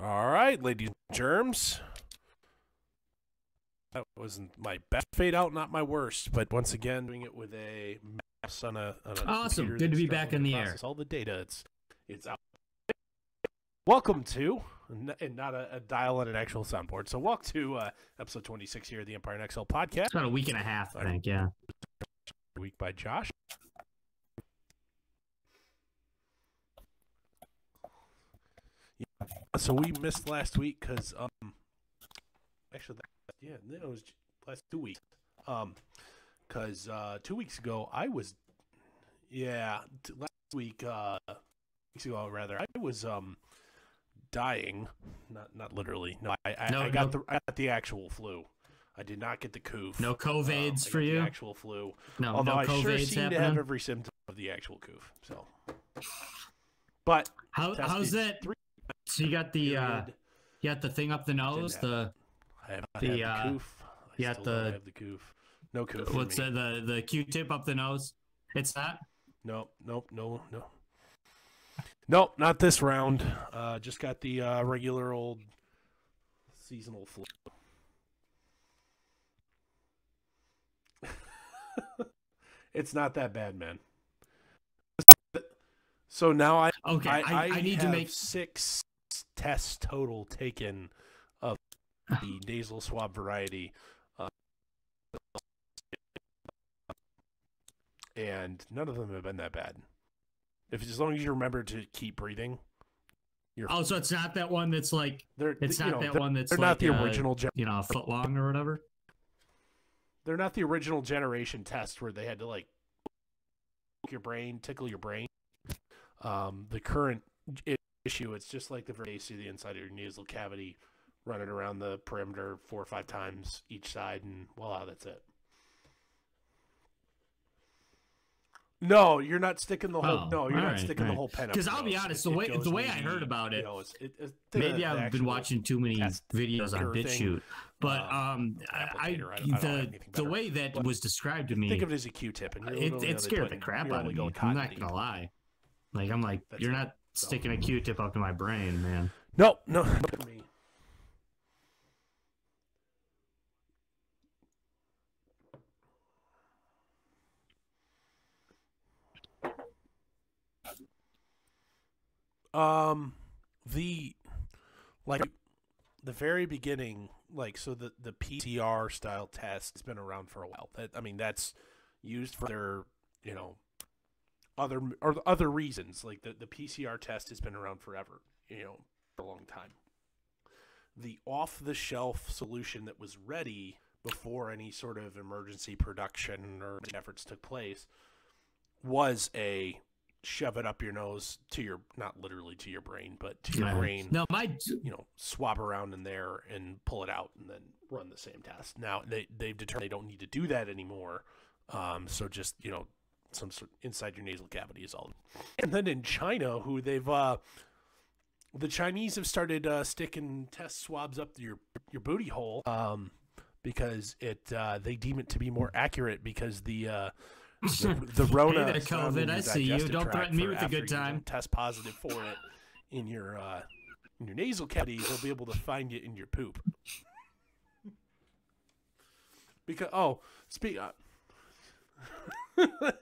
All right, ladies and germs. That wasn't my best fade out, not my worst, but once again, doing it with a mouse on a, on a Awesome. Good to be back in the air. All the data, it's it's out. Welcome to, and not a, a dial on an actual soundboard. So, welcome to uh, episode 26 here of the Empire in Exile podcast. It's about a week and a half, I think. Yeah. Week by Josh. Yeah, So we missed last week because um, actually, that, yeah, it was last two weeks. Um, because uh, two weeks ago I was, yeah, last week, uh, weeks ago rather, I was um dying, not not literally. No, I I, No, I got no. the I got the actual flu. I did not get the coof. No Um, COVIDs I for you? The actual flu. No, Although no I sure COVID's seem to have every symptom of the actual coof. So, but How, how's that? three So you got the uh, you got the thing up the nose. The I have the, uh, coof. I you got still don't the- have the coof. No coof. what's that? The the Q-tip up the nose. It's that. Nope, nope, no, no. Nope, not this round. Uh, just got the uh, regular old seasonal flu. it's not that bad, man. So now I Okay, I, I, need to make. six tests total taken of the nasal swab variety, uh, and none of them have been that bad. If as long as you remember to keep breathing, you're. Oh, so it's not that one that's like they're, it's not know, that one that's they're like not the uh, original. Gen- you know, a foot long or whatever. they're not the original generation test where they had to like poke your brain, tickle your brain. Um, the current i- issue, it's just like the base of the inside of your nasal cavity, running around the perimeter four or five times each side, and voila, that's it. No, you're not sticking the whole. Oh, no, you're not alright, sticking the whole pen. up 'Cause your I'll be honest, It- the way- the way I heard about you it- know, it's, it, it's Maybe I've been watching too many videos on BitChute, but uh, um, I, I I the the way that But was described to me, Think of it as a Q-tip, and you're it, it scared the crap out of me. I'm not gonna lie. Like I'm like, That's you're not sticking a Q-tip up to my brain, man. No, no, not for me. Um, the like the very beginning, like so the the PCR style test has been around for a while. That I mean, that's used for their you know other or other reasons. Like the the PCR test has been around forever. You know, for a long time. The off the shelf solution that was ready before any sort of emergency production or efforts took place was a shove it up your nose to your not literally to your brain but to your Right. brain No, my you know swab around in there and pull it out and then run the same test now they they've determined they don't need to do that anymore um, so just you know some sort inside your nasal cavity is all and then in china who they've uh the chinese have started uh, sticking test swabs up your your booty hole um because it uh, they deem it to be more accurate because the uh the, the Rona Hey COVID, I see you. Don't threaten me with a good time. Test positive for it in your uh, in your nasal cavity. They'll be able to find it in your poop. Because oh, speak. Uh,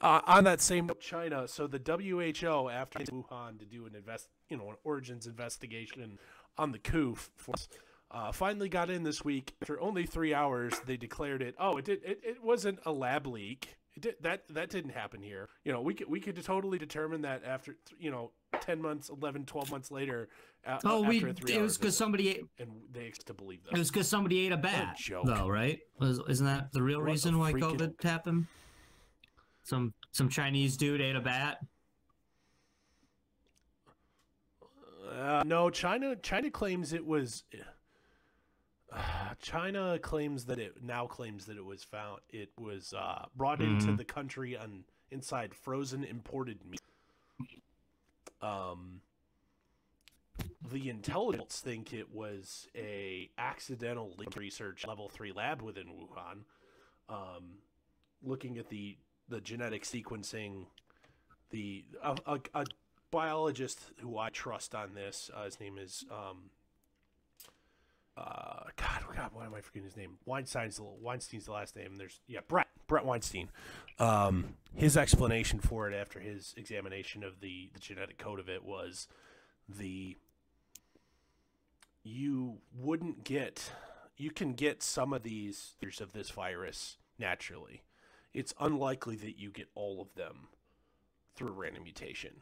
uh, on that same China, so the WHO after Wuhan to do an invest, you know, an origins investigation on the coup force, uh, finally got in this week. After only three hours, they declared it. Oh, it did. It, it wasn't a lab leak. It did, that that didn't happen here. You know, we could we could totally determine that after you know 10 months 11 12 months later uh, oh, we it was because somebody ate, and they expect to believe that it was because somebody ate a bat, joke. though, right? Was, isn't that the real What a reason why freaking- COVID happened? Some some Chinese dude ate a bat. Uh, no, China. China claims it was. Uh, China claims that it now claims that it was found. It was uh, brought into Mhm. the country on inside frozen imported meat. Um, the intelligence think it was a accidental research level three lab within Wuhan. Um, looking at the the genetic sequencing, the a, a, a biologist who I trust on this. Uh, his name is um, uh, God, God, why am I forgetting his name? Weinstein's the, Weinstein's the last name. There's yeah, Brett Brett Weinstein. Um, his explanation for it after his examination of the the genetic code of it was the you wouldn't get you can get some of these of this virus naturally. It's unlikely that you get all of them through random mutation.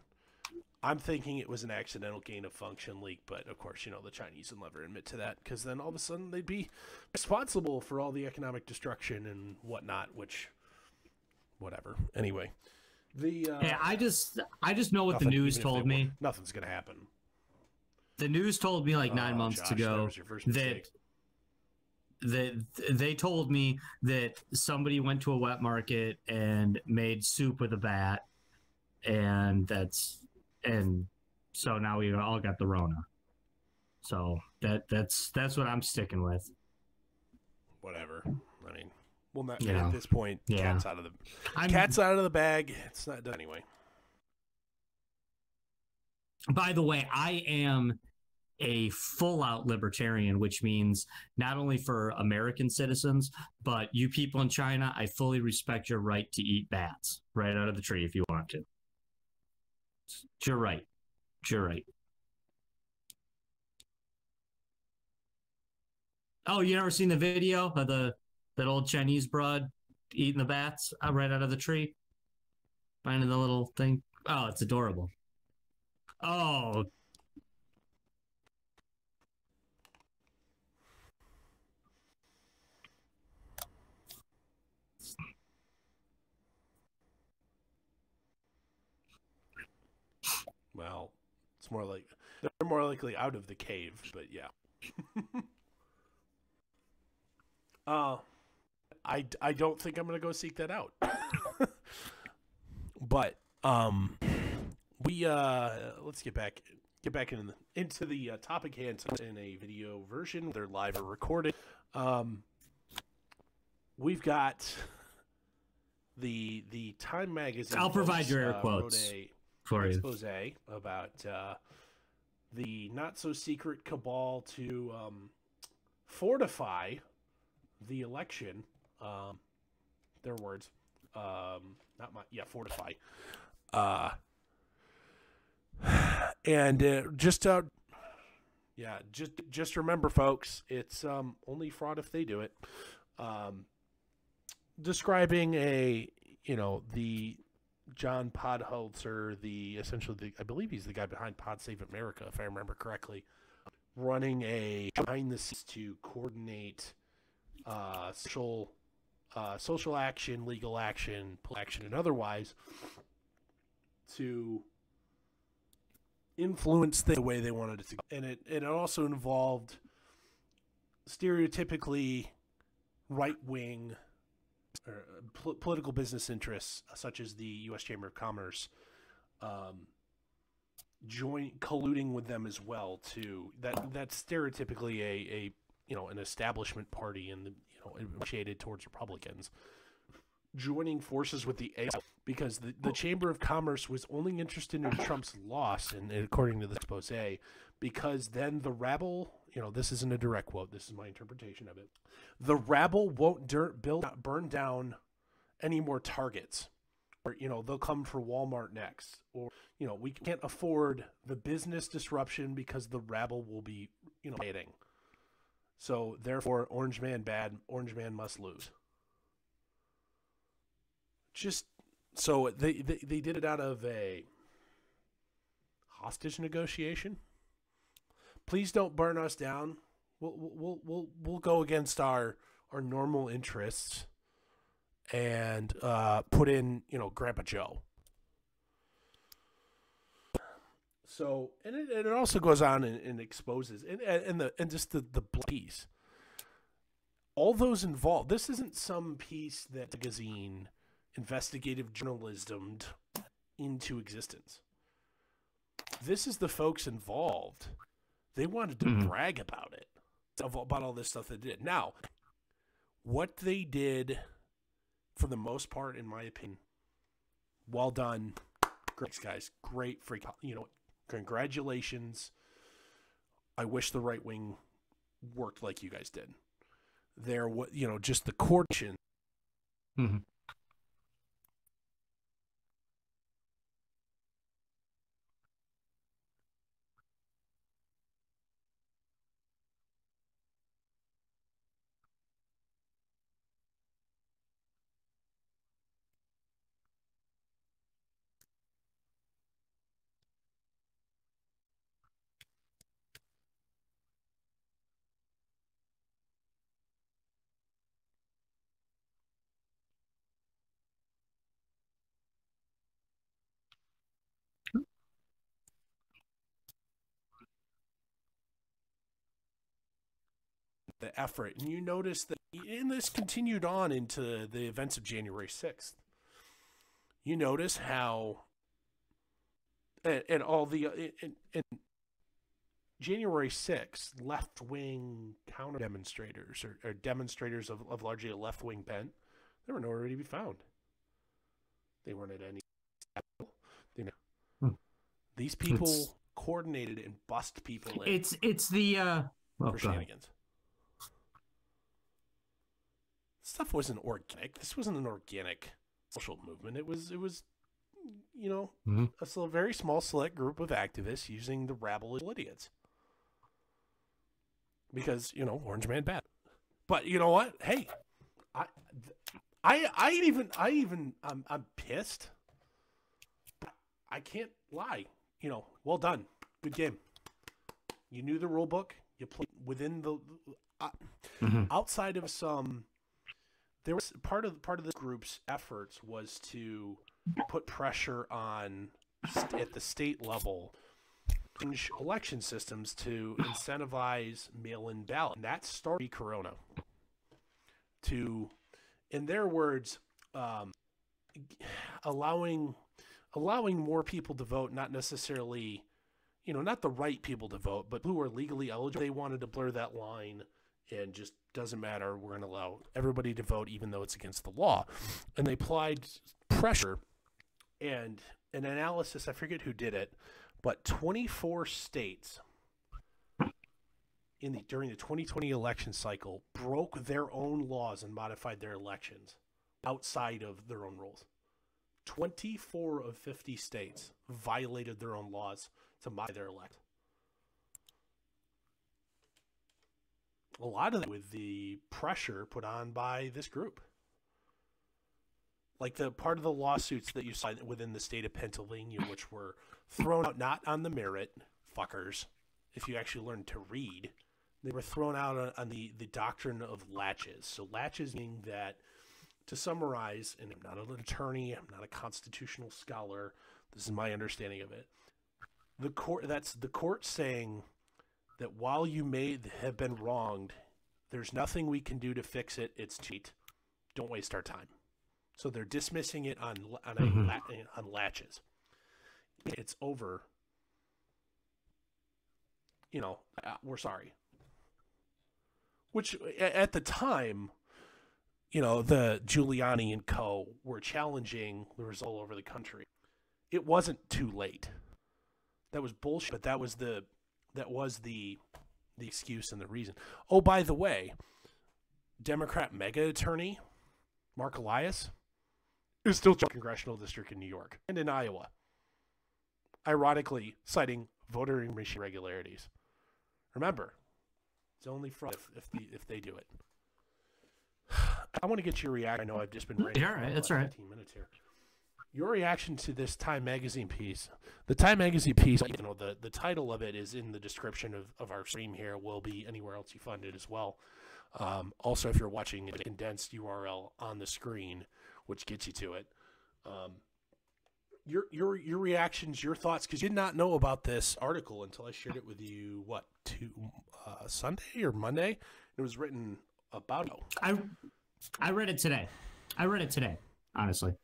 I'm thinking it was an accidental gain of function leak, but of course, you know, the Chinese will never admit to that because then all of a sudden they'd be responsible for all the economic destruction and whatnot, which, whatever. Anyway, the. Uh, hey, I just, I just know what the news told me. Nothing's going to happen. The news told me like nine oh, months Josh, ago that, that they told me that somebody went to a wet market and made soup with a bat and that's and so now we all got the Rona. So that that's that's what I'm sticking with. Whatever. I mean, well, not yeah. at this point. Yeah. Cat's out of the I'm, cat's out of the bag. It's not done anyway. By the way, I am a full out libertarian, which means not only for American citizens, but you people in China, I fully respect your right to eat bats right out of the tree if you want to. You're right. You're right. Oh, you never seen the video of the that old Chinese broad eating the bats right out of the tree, finding the little thing? Oh, it's adorable. Oh, Well, it's more like they're more likely out of the cave, but yeah. uh I I don't think I'm gonna go seek that out. but um, we uh let's get back get back in the, into the uh, topic hands in a video version. They're live or recorded. Um, we've got the the Time magazine. I'll provide your air uh, quotes. A, for expose you. about uh, the not so secret cabal to um, fortify the election. Um, their words, um, not my yeah, fortify. Uh, and uh, just uh, yeah, just just remember, folks, it's um, only fraud if they do it. Um, describing a you know the John Podhorzer, the essentially the, I believe he's the guy behind Pod Save America, if I remember correctly, running a behind the scenes to coordinate uh, social uh, social action, legal action, action, and otherwise to influence the way they wanted it to. And it and it also involved stereotypically right wing or pol- political business interests, such as the U.S. Chamber of Commerce, um, join colluding with them as well. To that that's stereotypically a, a you know an establishment party and you know initiated towards Republicans joining forces with the A because the, the Chamber of Commerce was only interested in Trump's loss, and according to the expose, a because then the rabble, you know, this isn't a direct quote, this is my interpretation of it. The rabble won't dirt, build, burn down any more targets. Or, you know, they'll come for Walmart next. Or, you know, we can't afford the business disruption because the rabble will be, you know, hitting. So, therefore, Orange Man bad, Orange Man must lose. Just so they, they, they did it out of a hostage negotiation please don't burn us down. We'll we'll we'll we'll go against our our normal interests and uh, put in you know Grandpa Joe. So and it, and it also goes on and, and exposes and, and the and just the the piece. All those involved. This isn't some piece that magazine investigative journalism into existence. This is the folks involved they wanted to mm-hmm. brag about it, about all this stuff they did. Now, what they did, for the most part, in my opinion, well done. great guys, great freak. You know, congratulations. I wish the right wing worked like you guys did. There, what you know, just the coordination. Mm-hmm. The effort. And you notice that, and this continued on into the events of January 6th. You notice how, and, and all the, and, and January 6th, left wing counter demonstrators or, or, demonstrators of, of largely a left wing bent, they were nowhere to be found. They weren't at any. You know, hmm. These people it's, coordinated and bust people in. It's it's the uh, oh, shenanigans stuff wasn't organic. This wasn't an organic social movement. It was it was you know mm-hmm. a very small select group of activists using the rabble as idiots. Because you know Orange Man bad, but you know what? Hey, I I I even I even I'm I'm pissed. I can't lie. You know, well done, good game. You knew the rule book. You played within the uh, mm-hmm. outside of some there was part of part of the group's efforts was to put pressure on at the state level change election systems to incentivize mail-in ballot. And that started Corona to, in their words, um, allowing allowing more people to vote, not necessarily, you know, not the right people to vote, but who are legally eligible. They wanted to blur that line and just doesn't matter. We're going to allow everybody to vote, even though it's against the law. And they applied pressure and an analysis. I forget who did it, but 24 states in the during the 2020 election cycle broke their own laws and modified their elections outside of their own rules. 24 of 50 states violated their own laws to modify their elect. A lot of that with the pressure put on by this group. Like the part of the lawsuits that you saw within the state of Pennsylvania, which were thrown out not on the merit, fuckers, if you actually learn to read, they were thrown out on, on the, the doctrine of laches. So, laches meaning that, to summarize, and I'm not an attorney, I'm not a constitutional scholar, this is my understanding of it. The court that's the court saying that while you may have been wronged, there's nothing we can do to fix it. It's cheat. Don't waste our time. So they're dismissing it on on, mm-hmm. on laches. It's over. You know, uh, we're sorry. Which at the time, you know, the Giuliani and co were challenging the result over the country. It wasn't too late. That was bullshit, but that was the that was the the excuse and the reason. Oh, by the way, Democrat mega attorney Marc Elias is still the congressional district in New York and in Iowa. Ironically, citing voter machine irregularities. Remember, it's only fraud if, if, the, if they do it. I want to get your reaction. I know I've just been. Yeah, right. That's right. 15 minutes here your reaction to this Time Magazine piece. The Time Magazine piece, you know, the, the title of it is in the description of, of our stream here, will be anywhere else you find it as well. Um, also, if you're watching a condensed URL on the screen, which gets you to it. Um, your your your reactions, your thoughts, because you did not know about this article until I shared it with you. What to uh, Sunday or Monday? It was written about. I I read it today. I read it today. Honestly.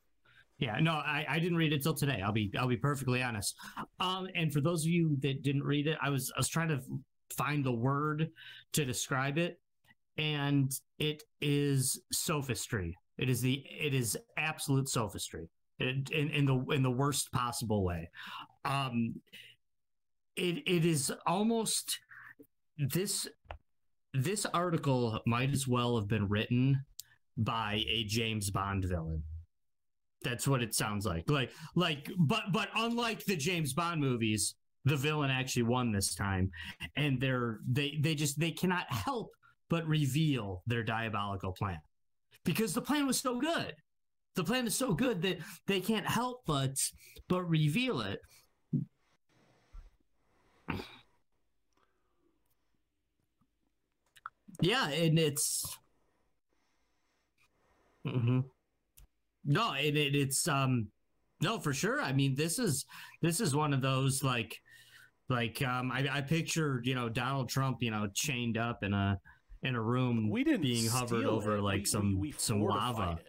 Yeah, no, I, I didn't read it till today. I'll be I'll be perfectly honest. Um, and for those of you that didn't read it, I was I was trying to find the word to describe it, and it is sophistry. It is the it is absolute sophistry. in, in the in the worst possible way. Um, it it is almost this this article might as well have been written by a James Bond villain. That's what it sounds like. Like like but but unlike the James Bond movies, the villain actually won this time and they're they they just they cannot help but reveal their diabolical plan. Because the plan was so good. The plan is so good that they can't help but but reveal it. Yeah, and it's mm-hmm. No, it, it it's um no for sure. I mean, this is this is one of those like like um I, I pictured you know Donald Trump you know chained up in a in a room We didn't being hovered over it. like We- some we, we some lava it.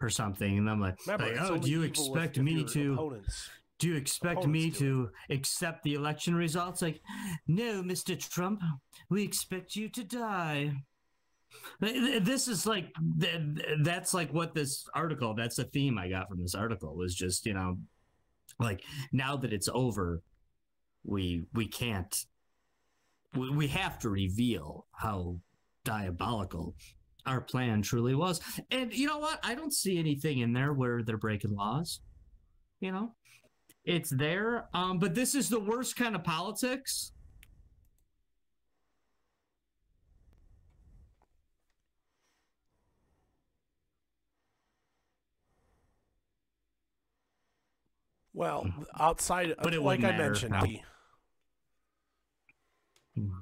or something, and I'm like, Remember, like, oh, do you expect me to? opponents- Do you expect me to accept the election results? Like, no, Mr. Trump, we expect you to die. Th- th- This is like th- th- that's like what this article. That's the theme I got from this article was just you know, like now that it's over, we we can't. We, we have to reveal how diabolical our plan truly was. And you know what? I don't see anything in there where they're breaking laws. You know, it's there. Um, but this is the worst kind of politics. Well, outside, But it like I mentioned, Hmm.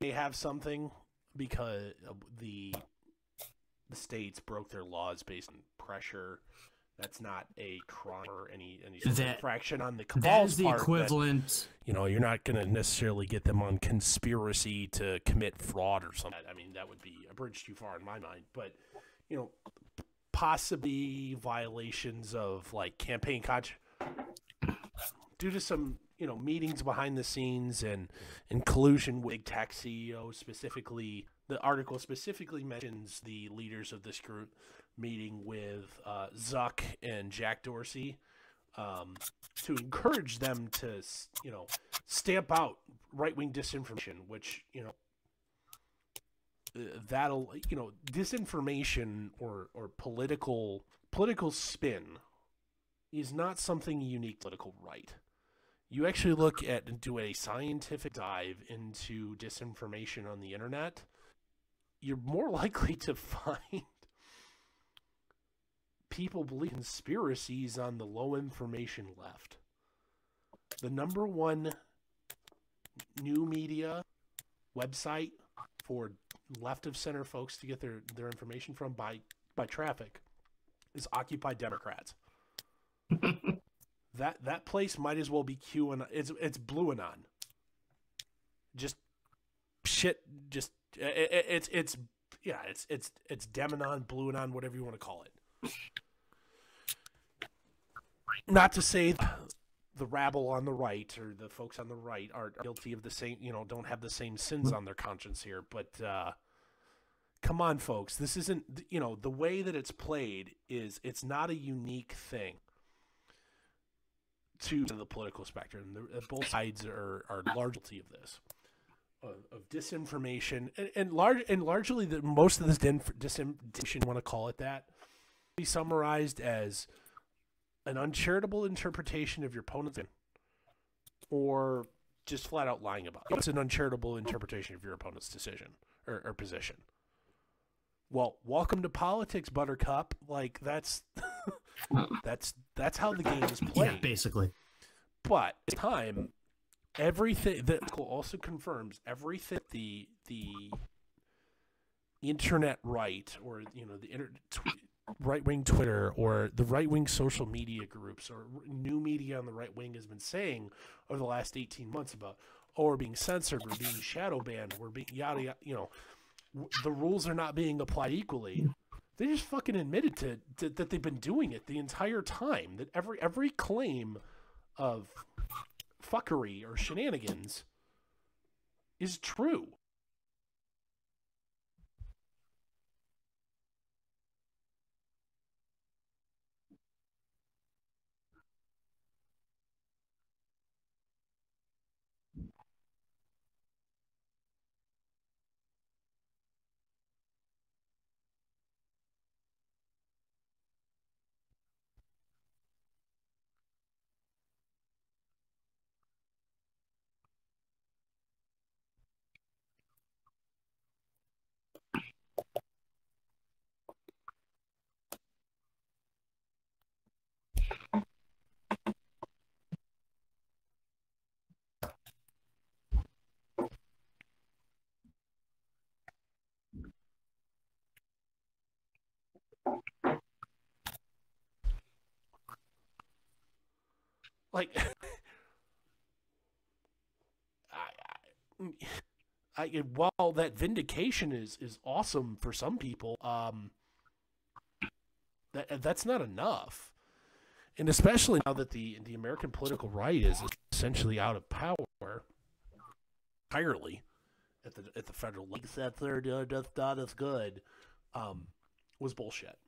they have something because the the states broke their laws based on pressure. That's not a crime or any any sort of That- infraction on the That is the part. that, equivalent. you know, you're not going to necessarily get them on conspiracy to commit fraud or something. I mean, that would be a bridge too far in my mind. But you know, possibly violations of like campaign con due to some you know meetings behind the scenes and and collusion with big tech CEOs specifically the article specifically mentions the leaders of this group meeting with uh, Zuck and Jack Dorsey um, to encourage them to you know stamp out right wing disinformation which you know uh, that'll you know disinformation or or political political spin is not something unique political right. You actually look at and do a scientific dive into disinformation on the internet, you're more likely to find people believe conspiracies on the low information left. The number one new media website for left of center folks to get their, their information from by by traffic is Occupy Democrats. that that place might as well be QAnon. It's it's Blue. Just shit. Just i i it's it's yeah. It's it's it's Demonon, Blue whatever you want to call it. Not to say the rabble on the right or the folks on the right are guilty of the same. You know, don't have the same sins on their conscience here, but. uh come on folks this isn't you know the way that it's played is it's not a unique thing to the political spectrum the, uh, both sides are are largely of this of, of disinformation and, and large and largely the most of this disinformation want to call it that be summarized as an uncharitable interpretation of your opponent's or just flat out lying about it. It's an uncharitable interpretation of your opponent's decision or, or position well, welcome to politics, Buttercup. Like that's that's that's how the game is played. Yeah, basically. But the time, everything that also confirms everything the the internet right or you know the inter, tw- right wing Twitter or the right wing social media groups or new media on the right wing has been saying over the last eighteen months about oh we're being censored, we're being shadow banned, we're being yada yada. You know, the rules are not being applied equally. They just fucking admitted to, to that they've been doing it the entire time. That every every claim of fuckery or shenanigans is true. Like, I, I, I, while that vindication is is awesome for some people, um, that that's not enough, and especially now that the the American political right is essentially out of power entirely at the at the federal level. that's does not as good. Um, was bullshit.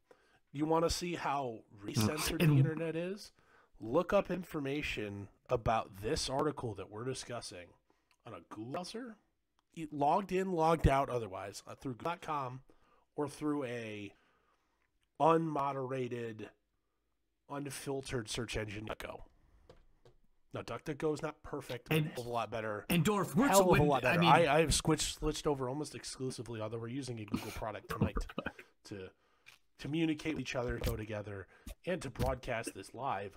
You want to see how recensored the internet is? Look up information about this article that we're discussing on a Google browser, logged in, logged out, otherwise uh, through Google.com or through a unmoderated, unfiltered search engine. Go. Now, DuckDuckGo is not perfect, but And- a lot better. And Dorf, we're Hell of a lot better. I mean, I, I have switched switched over almost exclusively, although we're using a Google product tonight to communicate with each other, go together, and to broadcast this live.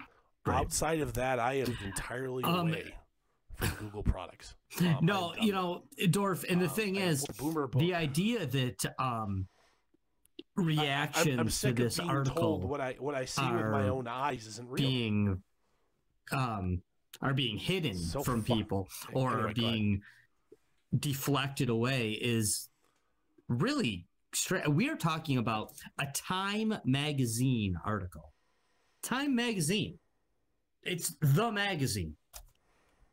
Right. Outside of that, I am entirely Um, away from Google products. Um, no, I'm you know, Dorf, and the Uh, thing is, Boomer book. the idea that um I- I- I'm- reactions I'm sick to this of being article told what I what I see with my own eyes isn't real. being um are being hidden So from fuck- people or Anyway, being deflected away is really stra- we are talking about a time magazine article. Time magazine. It's the magazine.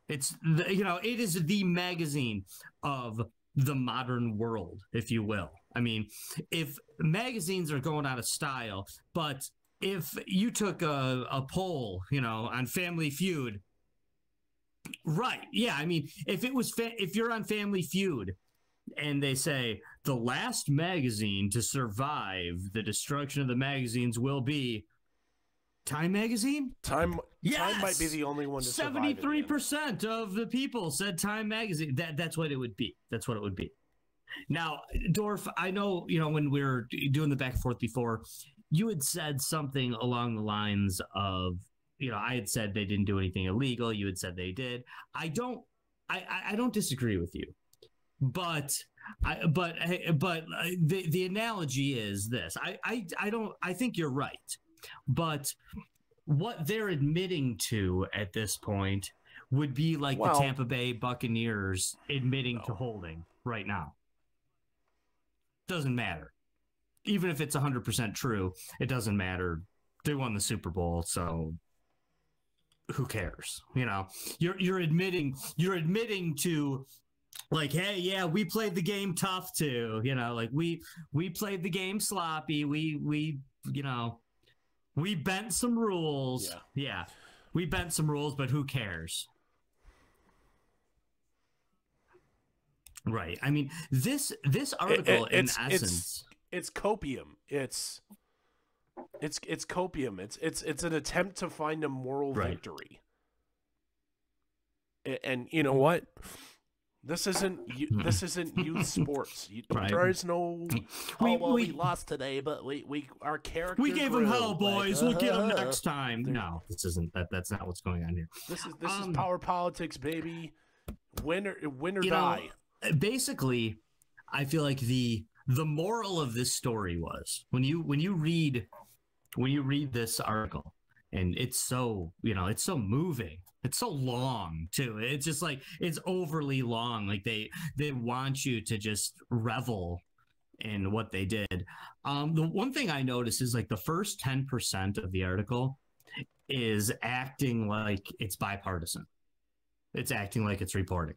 It's the, you know it is the magazine of the modern world if you will. I mean if magazines are going out of style but if you took a, a poll you know on family feud right yeah i mean if it was fa- if you're on family feud and they say the last magazine to survive the destruction of the magazines will be time magazine Time Time might be the only one to survive in the end. Seventy-three percent of the people said Time Magazine. That that's what it would be. That's what it would be. Now, Dorf, I know you know when we were doing the back and forth before, you had said something along the lines of, you know, I had said they didn't do anything illegal. You had said they did. I don't. I I, I don't disagree with you, but. I, but but uh, the the analogy is this. I, I I don't. I think you're right, but what they're admitting to at this point would be like Well- the Tampa Bay Buccaneers admitting to holding right now. Doesn't matter. Even if it's 100% true, it doesn't matter. They won the Super Bowl, so who cares? You know, you're you're admitting you're admitting to like hey yeah we played the game tough too you know like we we played the game sloppy we we you know we bent some rules Yeah. yeah we bent some rules but who cares right i mean this this article in it's- it's- essence It's copium. It's it's it's copium. It's it's it's an attempt to find a moral Right. victory. A- And, you know what? This isn't this isn't youth sports. You, Right. There is no. We- oh well, we, we- lost today, but we we our character. we gave them grew. hell Like, boys we'll get them uh, next time There- no this isn't that that's not what's going on here This is this Um, is power politics, baby. Win or win or You know, die. basically i feel like the the moral of this story was when you when you read when you read this article and it's so you know it's so moving it's so long too it's just like it's overly long like they they want you to just revel in what they did um the one thing i noticed is like the first 10% of the article is acting like it's bipartisan it's acting like it's reporting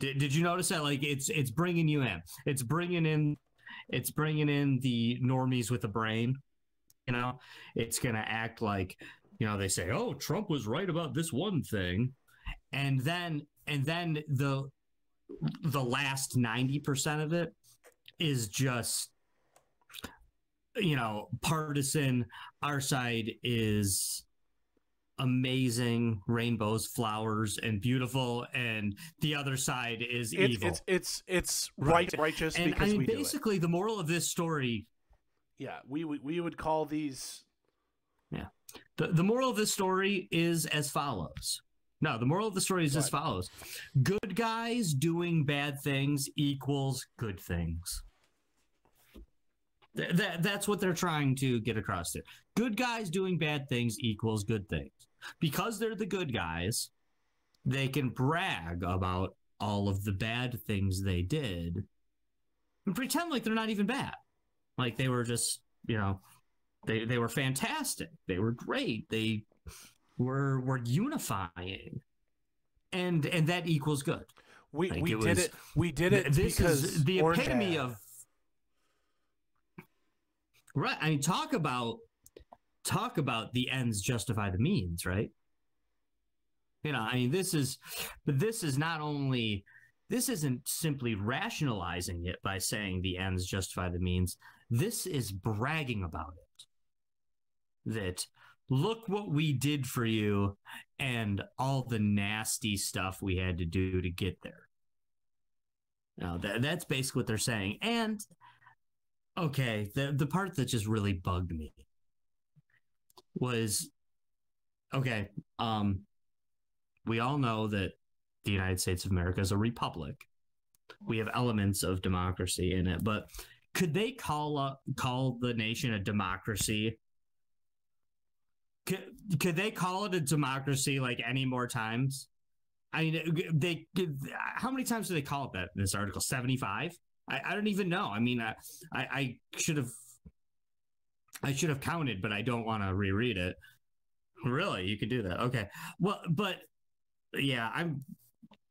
did, did you notice that? Like it's it's bringing you in. It's bringing in, it's bringing in the normies with a brain. You know, it's gonna act like, you know, they say, "Oh, Trump was right about this one thing," and then and then the the last ninety percent of it is just you know partisan. Our side is amazing rainbows flowers and beautiful and the other side is It's evil it's it's it's Right. right righteous and i because mean we do it. basically the moral of this story Yeah, we would we would call these the, the moral of this story is as follows no the moral of the story is as follows good guys doing bad things equals good things Th- that that's what they're trying to get across there. Good guys doing bad things equals good things. Because they're the good guys, they can brag about all of the bad things they did and pretend like they're not even bad. Like they were just, you know, they they were fantastic. They were great. They were were unifying. And and that equals good. We Like, we it did was- it. We did it this because is the epitome of right i mean talk about talk about the ends justify the means right you know i mean this is but this is not only this isn't simply rationalizing it by saying the ends justify the means this is bragging about it that look what we did for you and all the nasty stuff we had to do to get there Now, that, that's basically what they're saying. And okay, the the part that just really bugged me was okay. Um, we all know that the United States of America is a republic. We have elements of democracy in it, but could they call up call the nation a democracy? Could, could they call it a democracy like any more times? I mean, they how many times do they call it that in this article? Seventy five. I, I don't even know. I mean, I I, I should have I should have counted, but I don't want to reread it. Really, you could do that. Okay. Well, but yeah, I'm.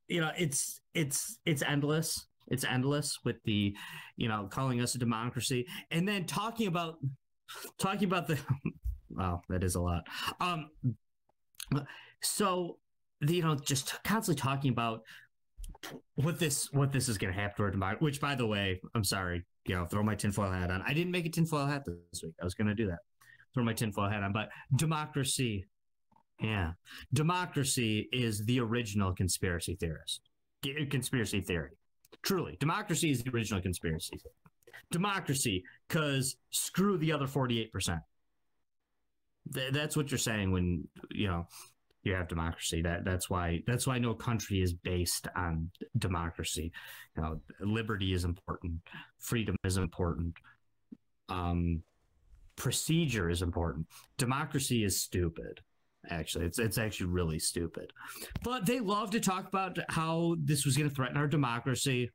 You know, it's it's it's endless. It's endless with the, you know, calling us a democracy and then talking about talking about the. Wow, that is a lot. Um. So you know, just constantly talking about what this what this is going to happen to our democracy. Which, by the way, I'm sorry, you know, throw my tinfoil hat on. I didn't make a tinfoil hat this week. I was going to do that. Throw my tinfoil hat on, but democracy, yeah, democracy is the original conspiracy theorist. Conspiracy theory, truly, democracy is the original conspiracy. Democracy, because screw the other forty-eight percent. That's what you're saying when you know you have democracy. That that's why that's why no country is based on democracy. You know, liberty is important, freedom is important, um, procedure is important. Democracy is stupid. Actually, it's it's actually really stupid. But they love to talk about how this was going to threaten our democracy.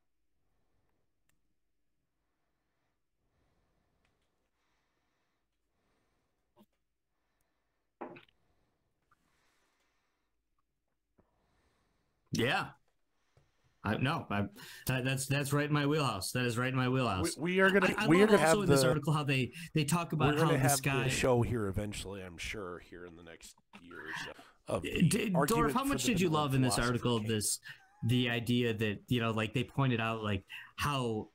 Yeah. I no, I, that, that's that's right in my wheelhouse. That is right in my wheelhouse. we are gonna I, I we are gonna also have in this the article how they they talk about how the have sky. the show here eventually. I'm sure here in the next year or so. Of the D- argument Dorf, how much did you love in this article this the idea that you know like they pointed out like how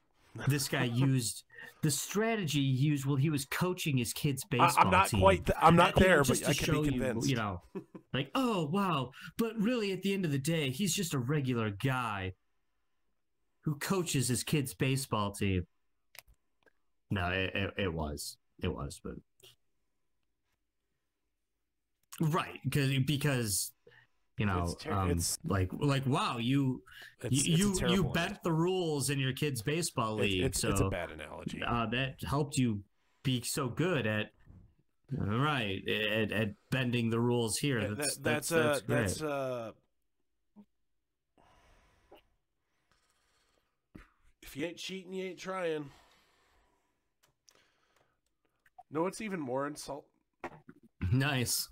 this guy used the strategy he used while he was coaching his kids baseball I'm not team. quite. I'm not Uh, you know, there, but I show can be you. You, know, like oh wow, but really at the end of the day, he's just a regular guy who coaches his kids baseball team. No, it, it, it was, it was, but right because because you know ter- um, it's- like like wow you It's, you it's you, bent the rules in your kids baseball league it's, so it's a bad analogy. uh, that helped you be so good at right at, at bending the rules here Yeah, that's that, that's, that's, uh, that's great. that's uh. If you ain't cheating, you ain't trying. No, it's even more insult? nice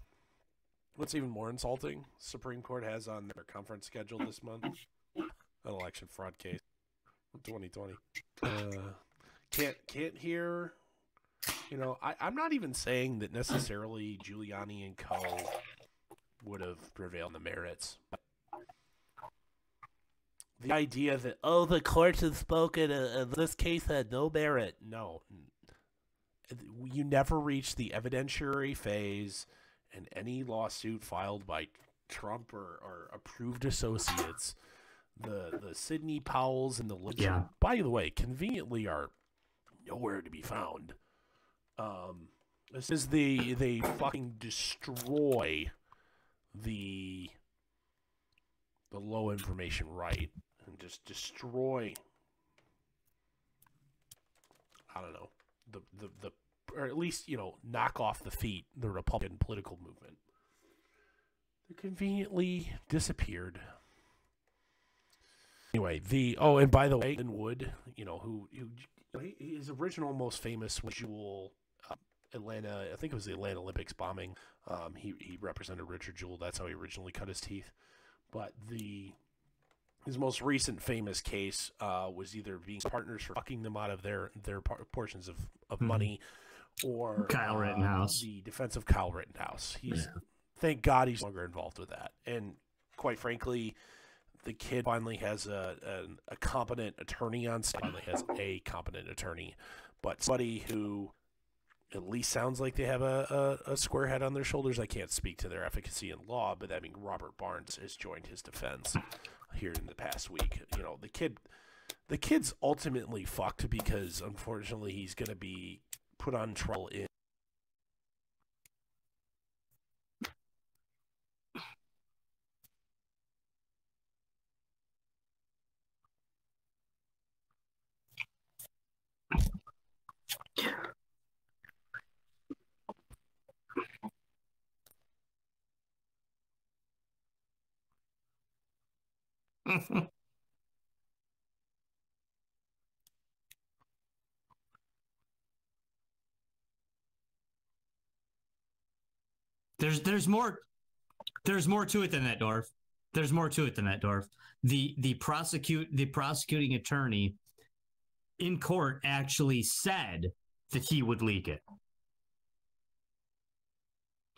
What's even more insulting? Supreme Court has on their conference schedule this month an election fraud case, 2020. Uh, can't can't hear. You know, I, I'm not even saying that necessarily Giuliani and Co. would have prevailed in the merits. The idea that oh, the courts have spoken, uh, uh, this case had no merit. No, you never reach the evidentiary phase in any lawsuit filed by Trump or, or approved associates. The the Sidney Powells and the Lynch, Yeah. by the way, conveniently are nowhere to be found. Um, this is the they fucking destroy the the low information right and just destroy I don't know the, the, the or at least you know knock off the feet the Republican political movement. They conveniently disappeared. Anyway, the oh, and by the way, Wood, you know who, who his original most famous visual uh, Atlanta, I think it was the Atlanta Olympics bombing. Um, he he represented Richard Jewell. That's how he originally cut his teeth. But the his most recent famous case uh, was either being partners for fucking them out of their their par- portions of, of mm-hmm. money, or Kyle uh, Rittenhouse, the defense of Kyle Rittenhouse. He's yeah. thank God he's no longer involved with that. And quite frankly, the kid finally has a a, a competent attorney on side. Finally has a competent attorney, but somebody who at least sounds like they have a, a, a, square head on their shoulders. I can't speak to their efficacy in law, but I mean Robert Barnes has joined his defense here in the past week. You know, the kid the kid's ultimately fucked because unfortunately he's gonna be put on trial in there's there's more there's more to it than that, Dorf. There's more to it than that, Dorf. The the prosecute the prosecuting attorney in court actually said that he would leak it.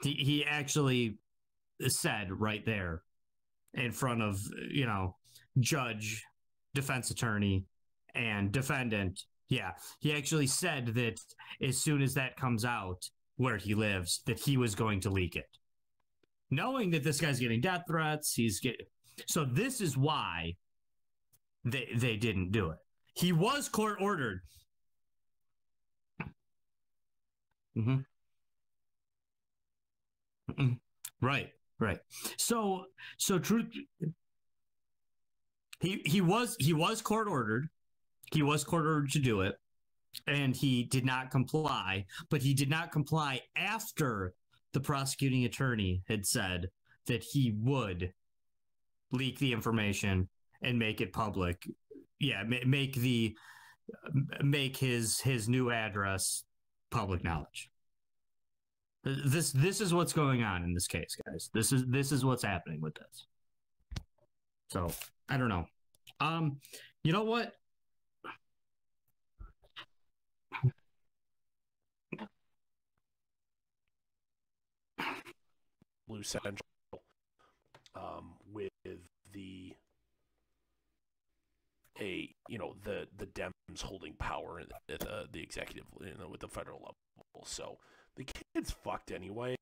He, he actually said right there in front of you know judge defense attorney and defendant yeah he actually said that as soon as that comes out where he lives that he was going to leak it knowing that this guy's getting death threats he's get so this is why they they didn't do it he was court ordered mm-hmm. Mm-hmm. right Right. So so truth he he was he was court ordered. He was court ordered to do it and he did not comply, but he did not comply after the prosecuting attorney had said that he would leak the information and make it public. Yeah, make the make his his new address public knowledge. This this is what's going on in this case, guys. This is this is what's happening with this. So I don't know. Um, you know what? Blue Central, um, with the a you know the the Dems holding power at the, the executive you know, with the federal level. So the kid's fucked anyway.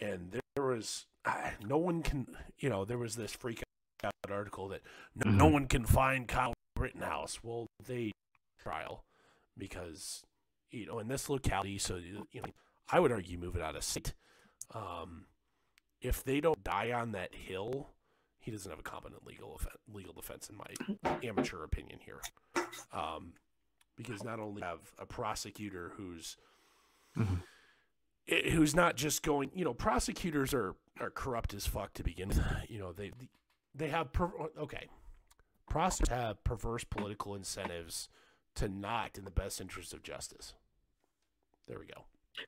And there was uh, no one can, you know, there was this freak out article that no, mm-hmm. no one can find Kyle Rittenhouse. Well, they trial because you know in this locality, so you know, I would argue move it out of state. Um, if they don't die on that hill, he doesn't have a competent legal legal defense, in my amateur opinion here. Um, because not only have a prosecutor who's mm-hmm who's not just going. You know, prosecutors are are corrupt as fuck to begin with. You know, they they have per, okay. Prosecutors have perverse political incentives to not in the best interest of justice. There we go.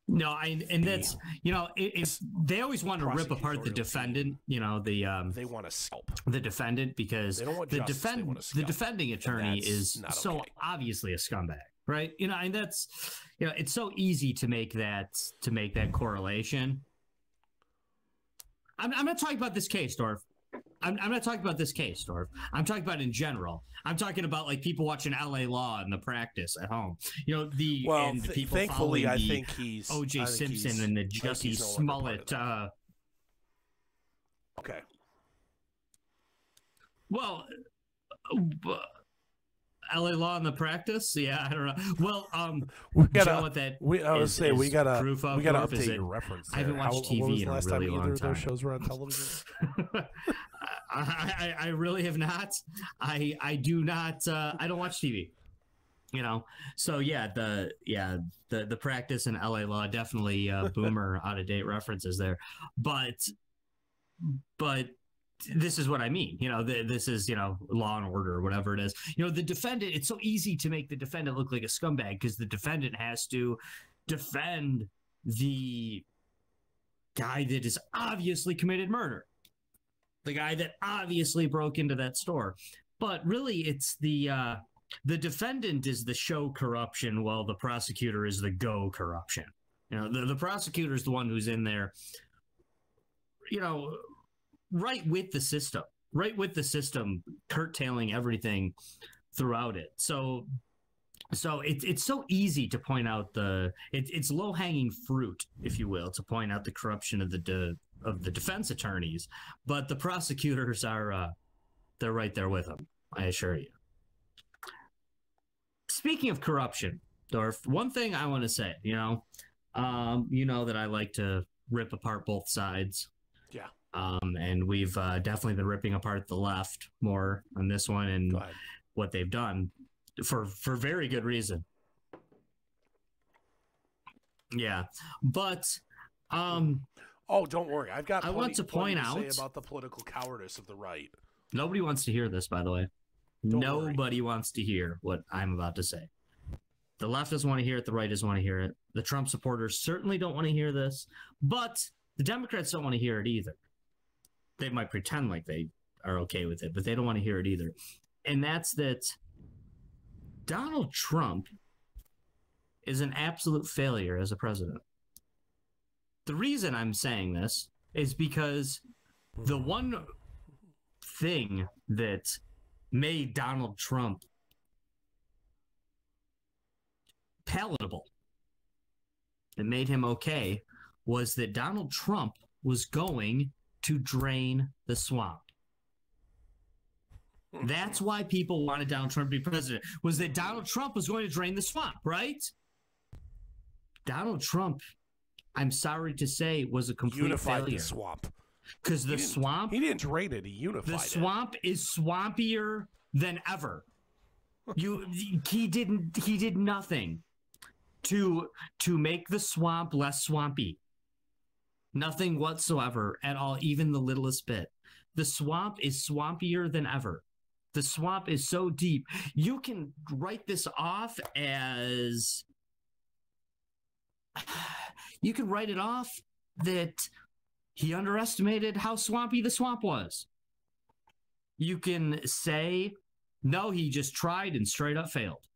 No, I and that's you know if they always want to rip apart the defendant, you know the um they want to scalp the defendant because the defend the defending attorney is so okay. obviously a scumbag right? You know, and that's you know, it's so easy to make that to make that correlation. I'm, I'm not talking about this case, Dorf. I'm, I'm not talking about this case, Dorf. I'm talking about in general. I'm talking about like people watching LA Law and the practice at home. You know, the well, and th- people thankfully, I think he's OJ Simpson and the Jussie Smollett. Uh, okay. Well, uh, LA Law in the practice? Yeah, I don't know. Well, um, we gotta, know what that we, I would say we gotta of we gotta update your reference. There. I haven't watched How, TV in a really long time. Those shows were on television. I, I, I, really have not. I I do not. Uh, I don't watch TV. you know so yeah the yeah the the practice in la law definitely uh boomer out of date references there but but this is what i mean you know the, this is you know law and order or whatever it is. You know the defendant it's so easy to make the defendant look like a scumbag because the defendant has to defend the guy that has obviously committed murder. The guy that obviously broke into that store. But really it's the uh the defendant is the show corruption while the prosecutor is the go corruption. You know, the, the prosecutor is the one who's in there, you know, right with the system, right with the system, curtailing everything throughout it. So, so it's it's so easy to point out the it, it's low hanging fruit, if you will, to point out the corruption of the de, of the defense attorneys, but the prosecutors are uh, they're right there with them. I assure you speaking of corruption, Dorf, one thing I want to say, you know, um, you know that I like to rip apart both sides. Um, and we've uh, definitely been ripping apart the left more on this one and what they've done for for very good reason. Yeah, but um, oh, don't worry, I've got. I want to point to out about the political cowardice of the right. Nobody wants to hear this, by the way. Don't Nobody worry. wants to hear what I'm about to say. The left doesn't want to hear it. The right doesn't want to hear it. The Trump supporters certainly don't want to hear this, but the Democrats don't want to hear it either. They might pretend like they are okay with it, but they don't want to hear it either. And that's that Donald Trump is an absolute failure as a president. The reason I'm saying this is because the one thing that made Donald Trump palatable, that made him okay, was that Donald Trump was going to drain the swamp. Hmm. That's why people wanted Donald Trump to be president, was that Donald Trump was going to drain the swamp, right? Donald Trump, I'm sorry to say, was a complete Unified failure. the swamp because the swamp he didn't drain it he unified the swamp it. is swampier than ever you he didn't he did nothing to to make the swamp less swampy nothing whatsoever at all even the littlest bit the swamp is swampier than ever the swamp is so deep you can write this off as you can write it off that he underestimated how swampy the swamp was. You can say, no, he just tried and straight up failed.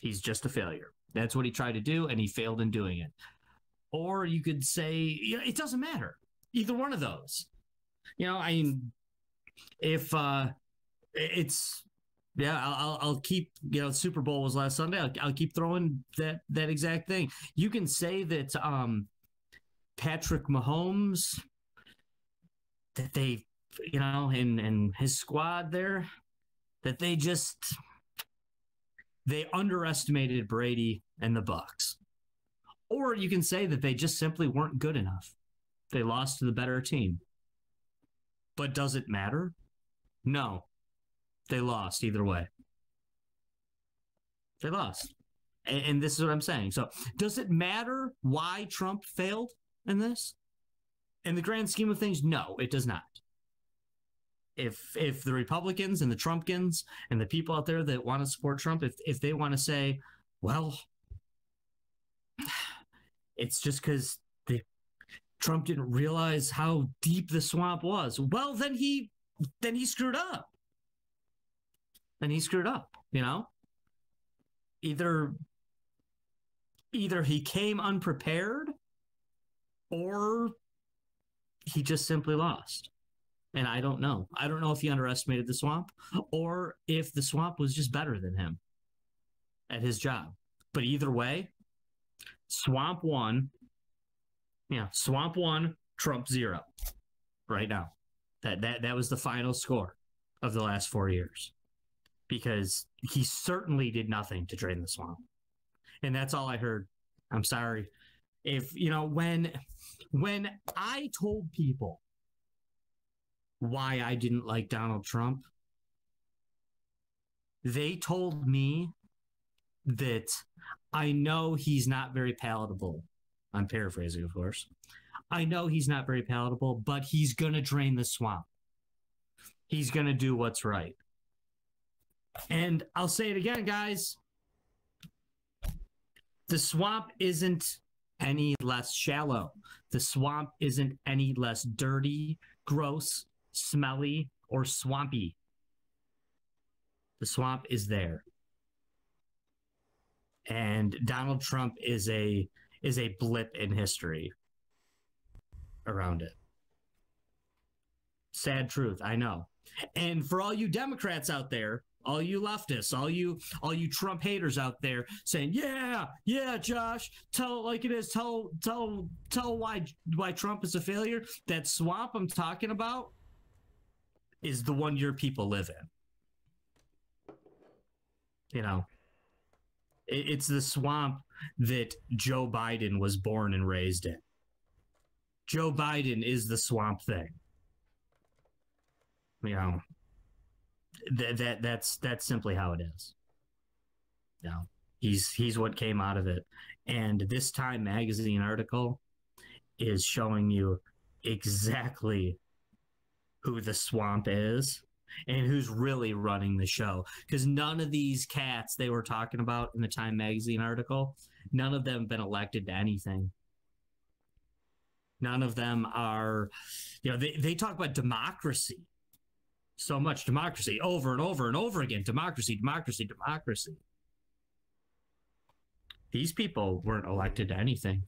He's just a failure. That's what he tried to do, and he failed in doing it. Or you could say, you know, it doesn't matter. Either one of those. You know, I mean, if uh it's yeah, I'll, I'll keep you know Super Bowl was last Sunday. I'll, I'll keep throwing that that exact thing. You can say that um Patrick Mahomes that they, you know, and and his squad there that they just they underestimated Brady and the Bucs. Or you can say that they just simply weren't good enough. They lost to the better team. But does it matter? No. They lost either way. They lost. And, and this is what I'm saying. So, does it matter why Trump failed? in this? In the grand scheme of things, no, it does not. If if the Republicans and the Trumpkins and the people out there that want to support Trump, if if they want to say, well, it's just because Trump didn't realize how deep the swamp was. Well, then he then he screwed up. Then he screwed up, you know? Either either he came unprepared or he just simply lost. And I don't know. I don't know if he underestimated the swamp or if the swamp was just better than him at his job. But either way, swamp one, yeah, swamp one, Trump zero right now. That that that was the final score of the last four years. Because he certainly did nothing to drain the swamp. And that's all I heard. I'm sorry if you know when when i told people why i didn't like donald trump they told me that I know he's not very palatable. I'm paraphrasing, of course. I know he's not very palatable, but he's going to drain the swamp. He's going to do what's right. And I'll say it again, guys. The swamp isn't any less shallow. The swamp isn't any less dirty, gross, smelly, or swampy. The swamp is there. And Donald Trump is a is a blip in history around it. Sad truth, I know. And for all you Democrats out there, all you leftists, all you all you Trump haters out there saying, "Yeah, yeah, Josh, tell it like it is. Tell tell tell why why Trump is a failure." That swamp I'm talking about is the one your people live in. You know, it's the swamp that Joe Biden was born and raised in. Joe Biden is the swamp thing. You know, that that that's that's simply how it is. You know, he's he's what came out of it. And this Time magazine article is showing you exactly who the swamp is and who's really running the show. Because none of these cats they were talking about in the Time magazine article, none of them have been elected to anything. None of them are, you know, they, they talk about democracy. So much democracy over and over and over again. Democracy, democracy, democracy. These people weren't elected to anything.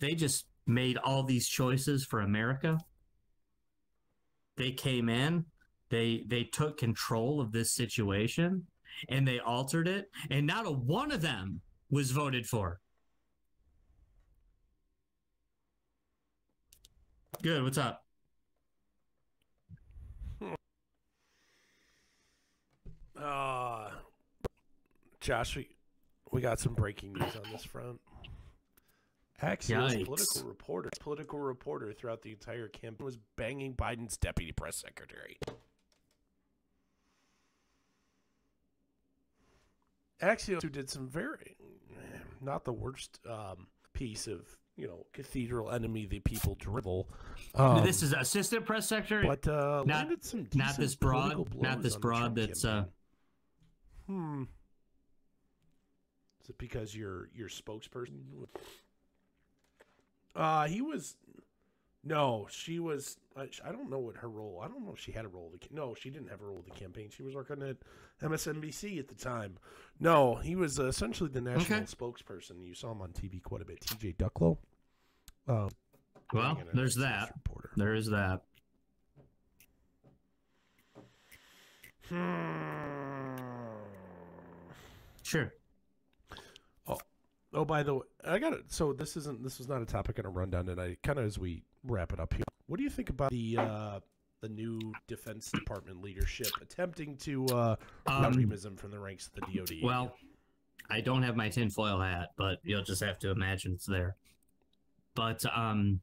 They just made all these choices for America. They came in, they they took control of this situation and they altered it and not a one of them was voted for. Good, what's up? Uh, Josh, we, we got some breaking news on this front. Axios Yikes. political reporter, political reporter throughout the entire campaign was banging Biden's deputy press secretary. Axios, who did some very, not the worst um, piece of, you know, cathedral enemy the people drivel. Um, this is assistant press secretary. but uh, not- some not this broad- not this broad that's, uh. Hmm. Is it because you're your spokesperson? Uh, he was. No, she was. I, don't know what her role. I don't know if she had a role. No, she didn't have a role with the campaign. She was working at MSNBC at the time. No, he was uh, essentially the national Okay. spokesperson. You saw him on TV quite a bit. T.J. Ducklo. Um, well, there's that. Reporter. There is that. Sure. Oh, by the way, I got it. So this isn't. This was not a topic in a rundown tonight. Kind of as we wrap it up here. What do you think about the uh, the new Defense Department leadership attempting to uh, Um, extremism from the ranks of the DoD? Well, I don't have my tinfoil hat, but you'll just have to imagine it's there. But um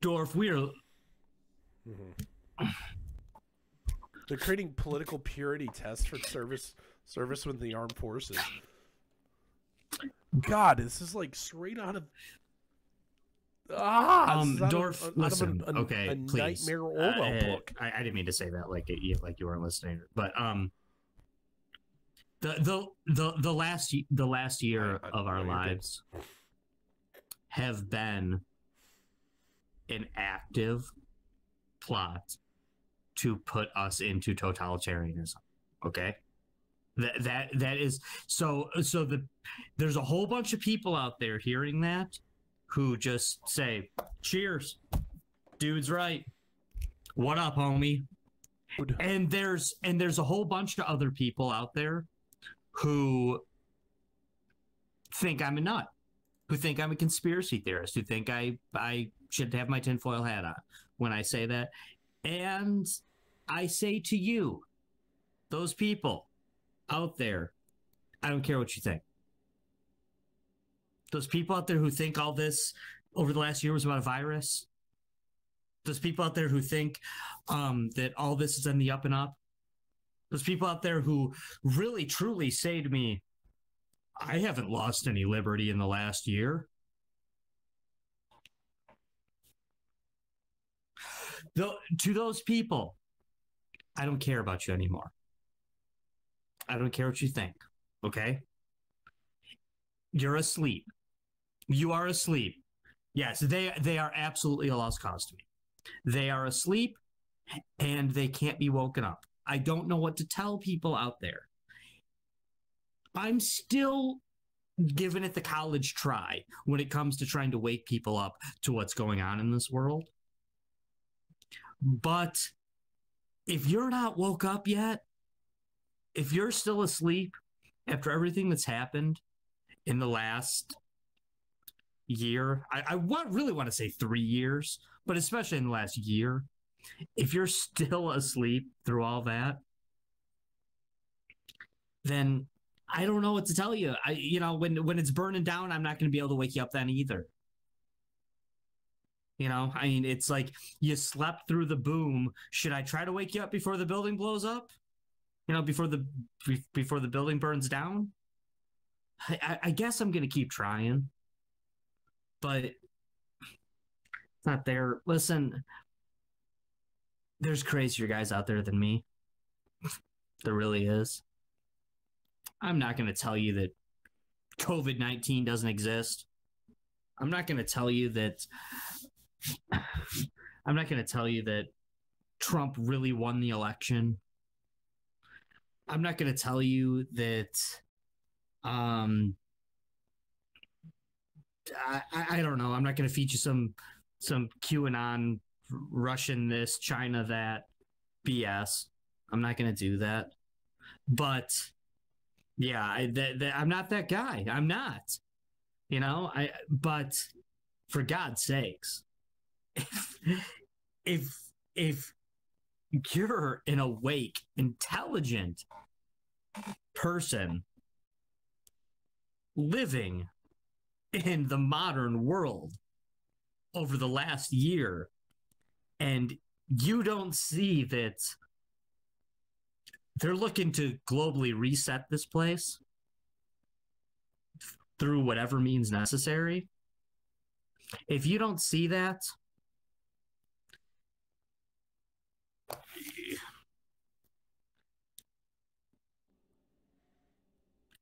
Dorf, we're Mhm. they're creating political purity tests for service service with the armed forces. God, this is like straight out of. Ah, Um, this is out of- Dorf, out of listen, a, a, okay, a please. Nightmare Orwell Uh, book. I, I didn't mean to say that like it, you- like you weren't listening, but um, the the the the last the last year I- I- of our no, lives have been an active plot to put us into totalitarianism. Okay. That that that is so so the there's a whole bunch of people out there hearing that who just say cheers. Dude's right. What up homie? And there's and there's a whole bunch of other people out there who think i'm a nut who think i'm a conspiracy theorist who think i i should have my tinfoil hat on when i say that. And i say to you those people out there i don't care what you think those people out there who think all this over the last year was about a virus those people out there who think um, that all this is in the up and up Those people out there who really truly say to me, I haven't lost any liberty in the last year. Though, to those people, I don't care about you anymore. I don't care what you think. Okay. You're asleep. You are asleep. Yes, they they are absolutely a lost cause to me. They are asleep and they can't be woken up. I don't know what to tell people out there. I'm still giving it the college try when it comes to trying to wake people up to what's going on in this world. But if you're not woke up yet, if you're still asleep after everything that's happened in the last year, I, I want, really want to say three years, but especially in the last year, if you're still asleep through all that, then I don't know what to tell you. I, you know, when when it's burning down, I'm not going to be able to wake you up then either. You know, I mean, it's like you slept through the boom. Should I try to wake you up before the building blows up? You know, before the before the building burns down. I, I guess I'm to keep trying, but it's not there. Listen, there's crazier guys out there than me. there really is. I'm not to tell you that COVID 19 doesn't exist. I'm not to tell you that. I'm not to tell you that Trump really won the election. I'm not going to tell you that. Um, I, I don't know. I'm not going to you some some QAnon Russian this, China that BS. I'm not going to do that. But yeah, I, I'm not that guy. I'm not. You know, I but for God's sakes, if if if you're an awake, intelligent person living in the modern world over the last year and you don't see that they're looking to globally reset this place through whatever means necessary. If you don't see that,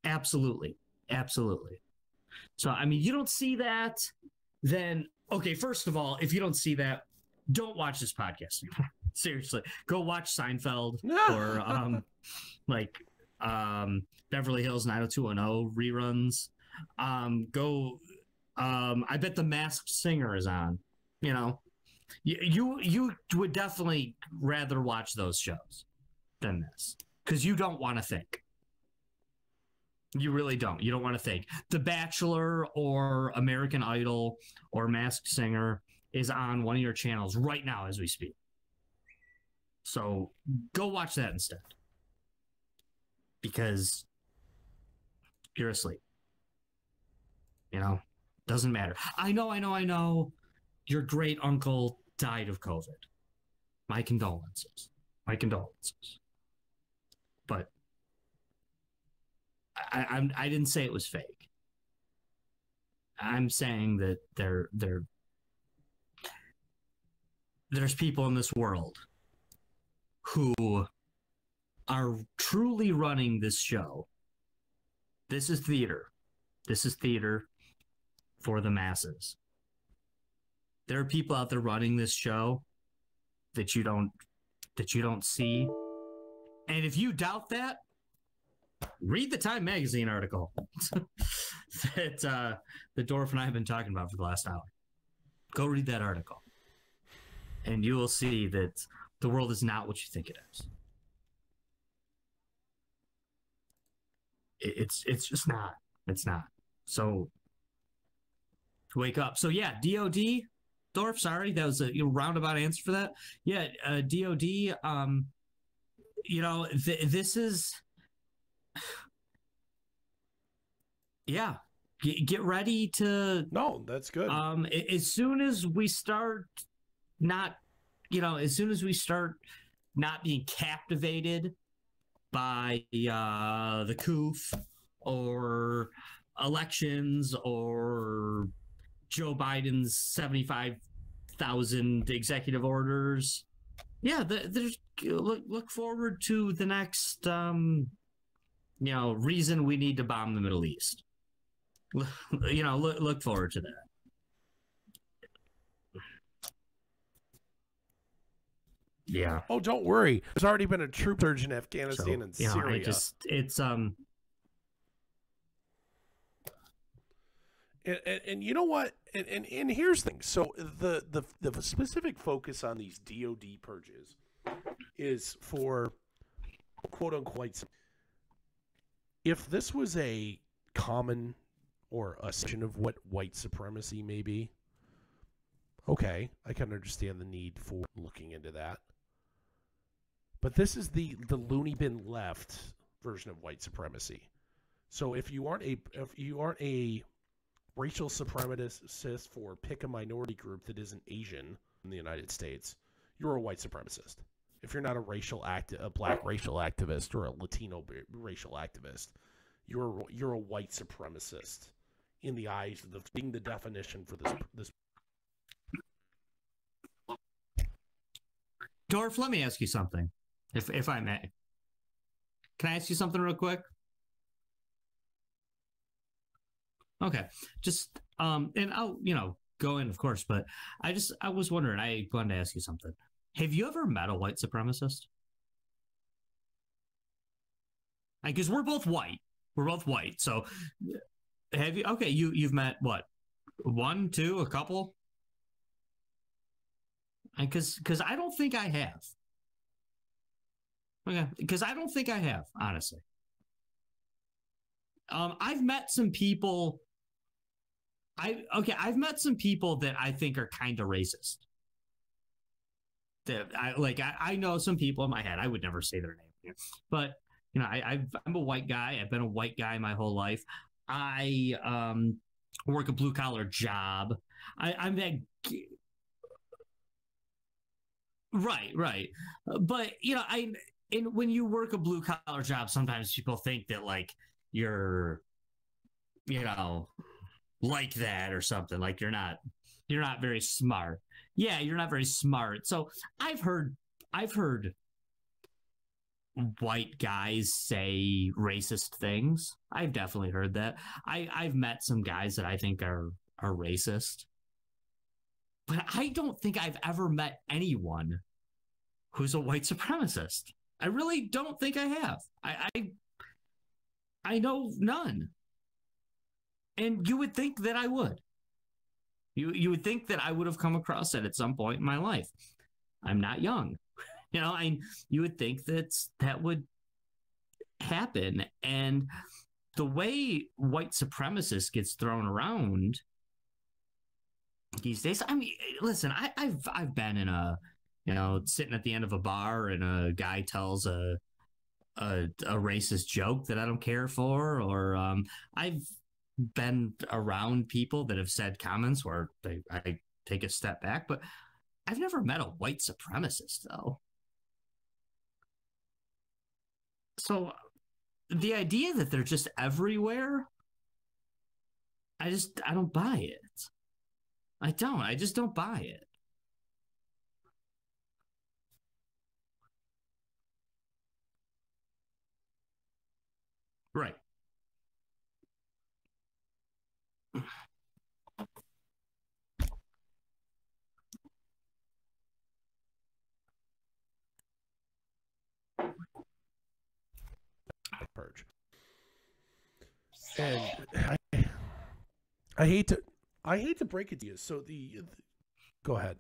absolutely, absolutely. So, I mean, you don't see that, then, okay, first of all, if you don't see that, don't watch this podcast Seriously, go watch Seinfeld or um, like um, Beverly Hills 90210 reruns. Um, go. Um, I bet the Masked Singer is on. You know, you you, you would definitely rather watch those shows than this because you don't want to think. You really don't. You don't want to think. The Bachelor or American Idol or Masked Singer is on one of your channels right now as we speak. So go watch that instead. Because you're asleep. You know, doesn't matter. I know, I know, I know. Your great uncle died of COVID. My condolences. My condolences. But I, I'm I didn't say it was fake. I'm saying that they're they're there's people in this world who are truly running this show. This is theater. This is theater for the masses. There are people out there running this show that you don't that you don't see. And if you doubt that, read the Time magazine article that uh, the Dorf and I have been talking about for the last hour. Go read that article and you will see that the world is not what you think it is. It's it's just not. It's not. So wake up. So yeah, DOD Dorf. Sorry, that was a roundabout answer for that. Yeah, uh, DOD. Um, you know, th- this is. Yeah, get, get ready to. No, that's good. Um, as soon as we start not, you know, as soon as we start not being captivated by uh, the COOF or elections or Joe Biden's 75,000 executive orders. Yeah, the, there's look, look forward to the next um, you know, reason we need to bomb the Middle East. You know, look look forward to that. Yeah. Oh, don't worry. There's already been a troop surge in Afghanistan So, and you know, Syria. I just it's um And, and, and you know what? And, and and here's the thing. So the, the the specific focus on these DoD purges is for quote unquote. If this was a common or a section of what white supremacy may be, okay, I can understand the need for looking into that. But this is the the loony bin left version of white supremacy. So if you aren't a if you aren't a racial supremacist for pick a minority group that isn't Asian in the United States, you're a white supremacist. If you're not a racial act, a black racial activist or a Latino racial activist, you're a- you're a white supremacist in the eyes of the being the definition for this this. Dorf, let me ask you something, if if I may. Can I ask you something real quick? Okay, just um, and I'll you know go in, of course, but I just I was wondering. I wanted to ask you something. Have you ever met a white supremacist? Because we're both white. We're both white. So have you? Okay, you you've met what? One, two, a couple. Because because I don't think I have. Okay, because I don't think I have honestly. Um, I've met some people. I okay, I've met some people that I think are kind of racist. I like. I, I know some people in my head. I would never say their name, but you know, I, I'm a white guy. I've been a white guy my whole life. I um work a blue collar job. I, I'm that. Right, right. But you know, I and when you work a blue collar job, sometimes people think that like you're, you know, like that or something. Like you're not, you're not very smart. Yeah, you're not very smart. So I've heard, I've heard white guys say racist things. I've definitely heard that. I I've met some guys that I think are are racist. But I don't think I've ever met anyone who's a white supremacist. I really don't think I have. I I, I know none. And you would think that I would. You you would think that I would have come across that at some point in my life. I'm not young. You know, I you would think that that would happen and the way white supremacist gets thrown around these days i mean listen I, i've i've been in a you know sitting at the end of a bar and a guy tells a a, a racist joke that i don't care for or um i've been around people that have said comments where they, i take a step back but i've never met a white supremacist though. So the idea that they're just everywhere i just i don't buy it. I don't. I just don't buy it right purge. And I, I hate to, I hate to break it to you. So the, the go ahead.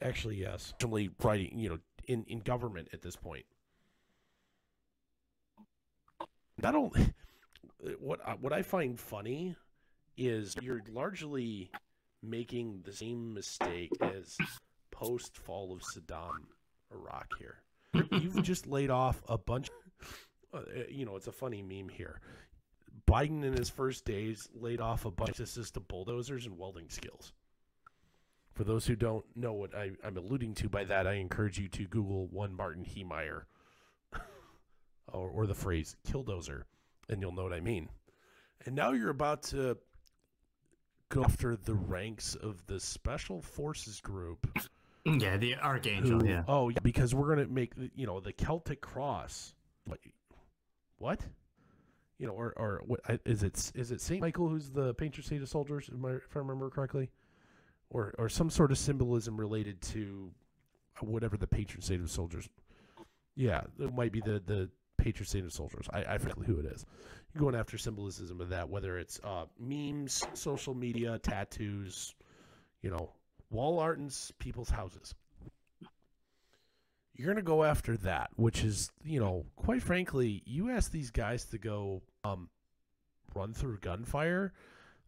Actually, yes. Actually, writing, you know, in in government at this point. Not only what I- what I find funny is you're largely making the same mistake as post fall of Saddam Iraq here. You've just laid off a bunch uh, you know, it's a funny meme here. Biden in his first days laid off a bunch of assistant bulldozers and welding skills. For those who don't know what I, am alluding to by that, I encourage you to Google one Marvin Heemeyer or, or the phrase killdozer, and you'll know what I mean. And now you're about to go after the ranks of the Special Forces Group. Yeah, the Archangel, who- yeah. Oh, yeah, because we're to make, you know, the Celtic Cross. What? What? You know, or, or what, is it is it Saint Michael who's the patron saint of soldiers? If I remember correctly, or or some sort of symbolism related to whatever the patron saint of soldiers. Yeah, it might be the the patron saint of soldiers. I, I forget who it is. You're going after symbolism of that, whether it's uh, memes, social media, tattoos, you know, wall art in people's houses. You're gonna go after that, which is, you know, quite frankly, you ask these guys to go um, run through gunfire,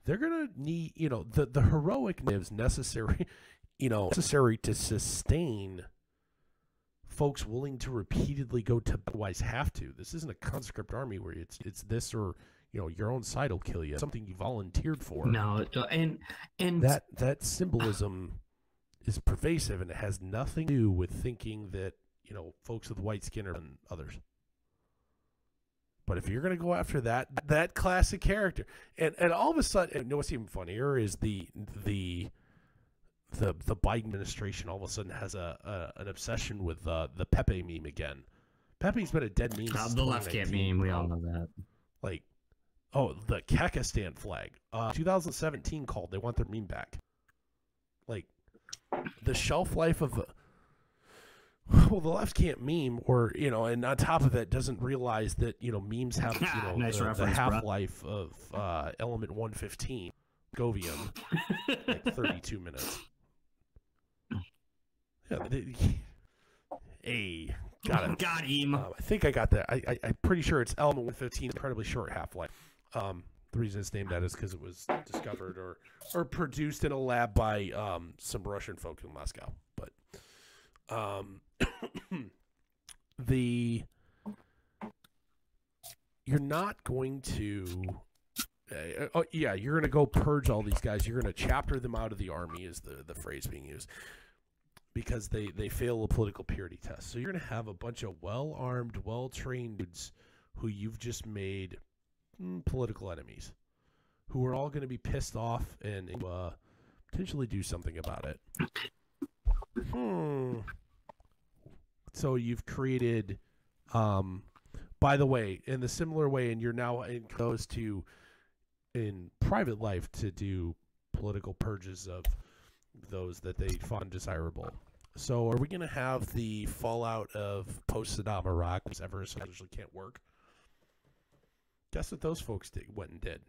they're gonna need, you know, the the heroic is necessary, you know, necessary to sustain folks willing to repeatedly go to otherwise have to. This isn't a conscript army where it's it's this or you know your own side will kill you. Something you volunteered for. No, uh, and and That that symbolism is pervasive and it has nothing to do with thinking that you know folks with white skin are than others. But if you're going to go after that that classic character, and and all of a sudden, you know what's even funnier is the the the the Biden administration all of a sudden has a, a an obsession with uh, the Pepe meme again. Pepe's been a dead meme. uh, the left can't meme. We all know that. like oh the Kekistan flag uh 2017 called they want their meme back like the shelf life of a well the left can't meme or you know and on top of it doesn't realize that you know memes have you know Nice the, the half-life of uh element 115 moscovium like 32 minutes yeah they, hey got it Got him. um, I think I got that. I, I, I'm pretty sure it's Element 115, incredibly short half life. Um, the reason it's named that is because it was discovered or or produced in a lab by um, some Russian folk in Moscow. But um, the you're not going to. Uh, oh, yeah, you're going to go purge all these guys. You're going to chapter them out of the army, is the, the phrase being used because they they fail a political purity test. So you're going to have a bunch of well-armed, well-trained dudes who you've just made mm, political enemies, who are all going to be pissed off and uh, potentially do something about it. Hmm. So you've created, um, by the way, in the similar way, and you're now enclosed to in private life to do political purges of those that they find desirable. So, are we going to have the fallout of post Saddam Iraq, which ever essentially can't work? Guess what those folks did, went and did?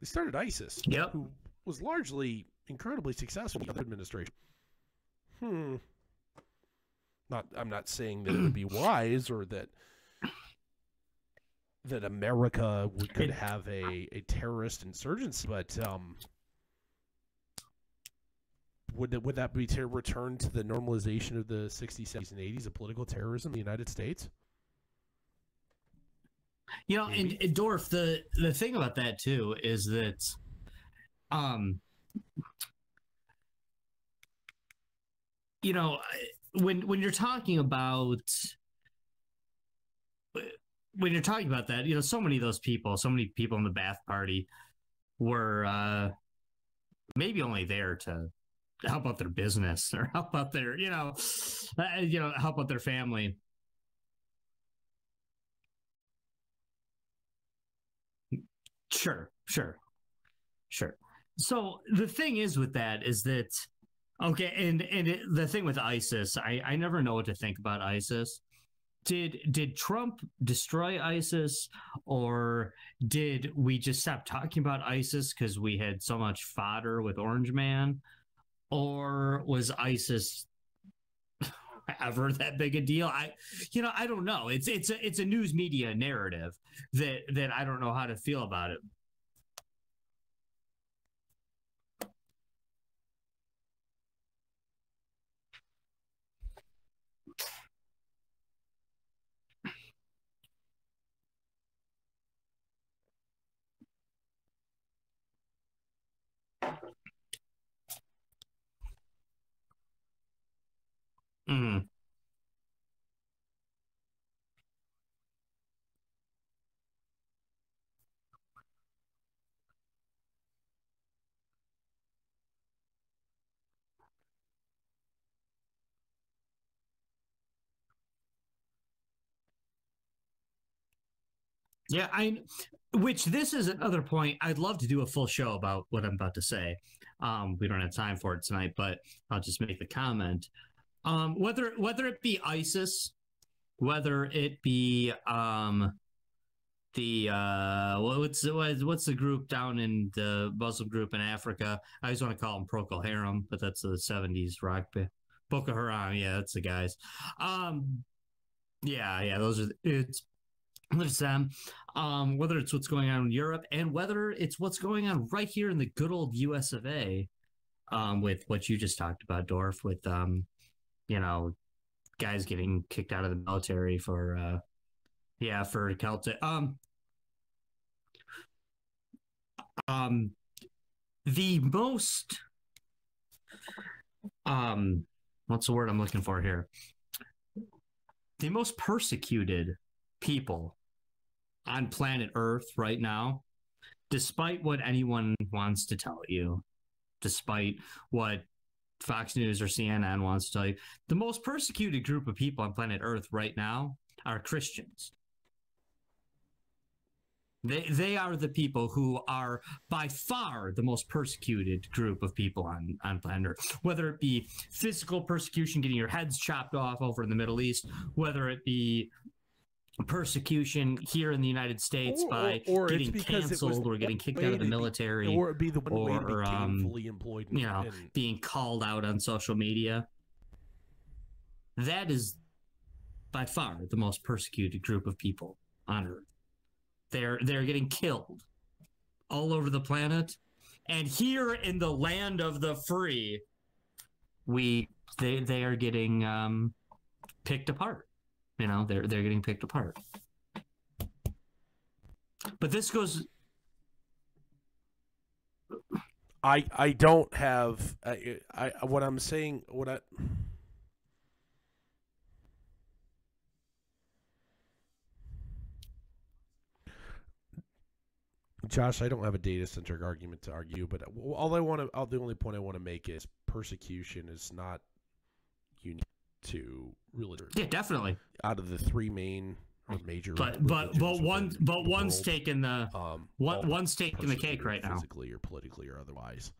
They started ISIS, Yep. who was largely incredibly successful in the administration. Hmm. Not, I'm not saying that it would be wise or that that America would, could have a, a terrorist insurgency, but um, would that, would that be to return to the normalization of the 60s, 70s, and 80s of political terrorism in the United States? You know, and, and Dorf, the the thing about that too is that, um, you know, when when you're talking about when you're talking about that, you know, so many of those people, so many people in the Baath Party were uh, maybe only there to help out their business or help out their, you know, uh, you know, help out their family. Sure, sure, sure. So the thing is with that is that okay, and and it, the thing with ISIS, I I never know what to think about ISIS. Did did Trump destroy ISIS, or did we just stop talking about ISIS because we had so much fodder with Orange Man, or was ISIS ever that big a deal? I, you know, I don't know. It's it's a it's a news media narrative that that I don't know how to feel about it. Mm. Yeah, I which this is another point. I'd love to do a full show about what I'm about to say. Um, we don't have time for it tonight, but I'll just make the comment. Um, whether whether it be ISIS, whether it be um, the uh, what's what's the group down in the Muslim group in Africa? I just want to call them Procol Harum, but that's the '70s rock band. Boko Haram, yeah, that's the guys. Um, yeah, yeah, those are it's there's them. Um, whether it's what's going on in Europe and whether it's what's going on right here in the good old US of A, um, with what you just talked about, Dorf, with um, you know, guys getting kicked out of the military for uh yeah, for Celtic. Um um the most um what's the word I'm looking for here? The most persecuted people on planet Earth right now, despite what anyone wants to tell you, despite what Fox News or CNN wants to tell you, the most persecuted group of people on planet Earth right now are Christians. They they are the people who are by far the most persecuted group of people on, on planet Earth. Whether it be physical persecution, getting your heads chopped off over in the Middle East, whether it be persecution here in the United States Or- by or- or getting canceled or getting kicked out of the to be- military or it'd be the one way to or, be um, employed. you know, and- being called out on social media. That is by far the most persecuted group of people on earth. They're they're getting killed all over the planet. And here in the land of the free, we they they are getting um picked apart. You know, they're they're getting picked apart. But this goes I I don't have I, I what I'm saying what I Josh, I don't have a data centric argument to argue, but all I want to, all the only point I want to make is persecution is not unique to really yeah, definitely. Out of the three main or major, But but but one but the one's taking the um, one one's taking the cake right now. physically or politically or otherwise.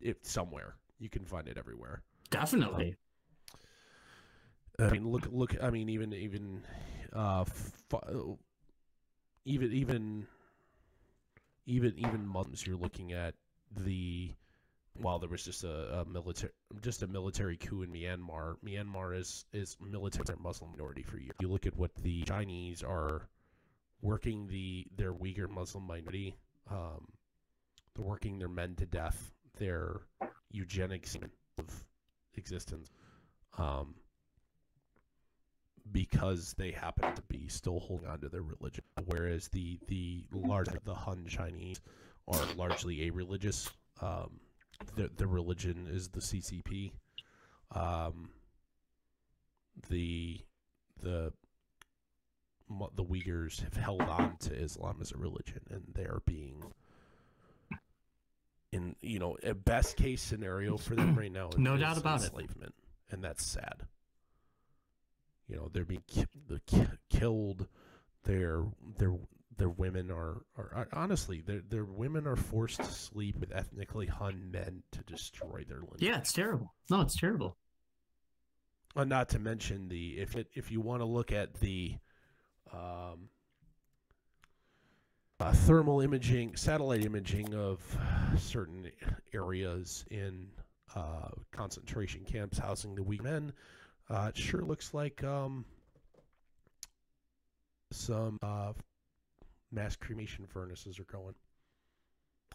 If somewhere you can find it everywhere. Definitely. I mean, look, look. I mean, even even, uh, even even even even Muslims. You're looking at the while there was just a, a military just a military coup in Myanmar. Myanmar is is military Muslim minority for you. You look at what the Chinese are working the their Uyghur Muslim minority. Um, they're working their men to death. Their eugenics of existence. Um, because they happen to be still holding on to their religion, whereas the the large the Han Chinese are largely a religious. Um, the the religion is the CCP. Um, the the the Uyghurs have held on to Islam as a religion, and they are being in you know a best case scenario for them right now. No is doubt about it. enslavement, and that's sad. You know they're being ki- the ki- killed. Their their their women are, are are- honestly their their women are forced to sleep with ethnically Han men to destroy their lineage. Yeah, it's terrible. No, it's terrible. Uh, not to mention the if it if you want to look at the um, uh, thermal imaging, satellite imaging of certain areas in uh, concentration camps housing the weak men, uh, it sure looks like um, some uh, mass cremation furnaces are going.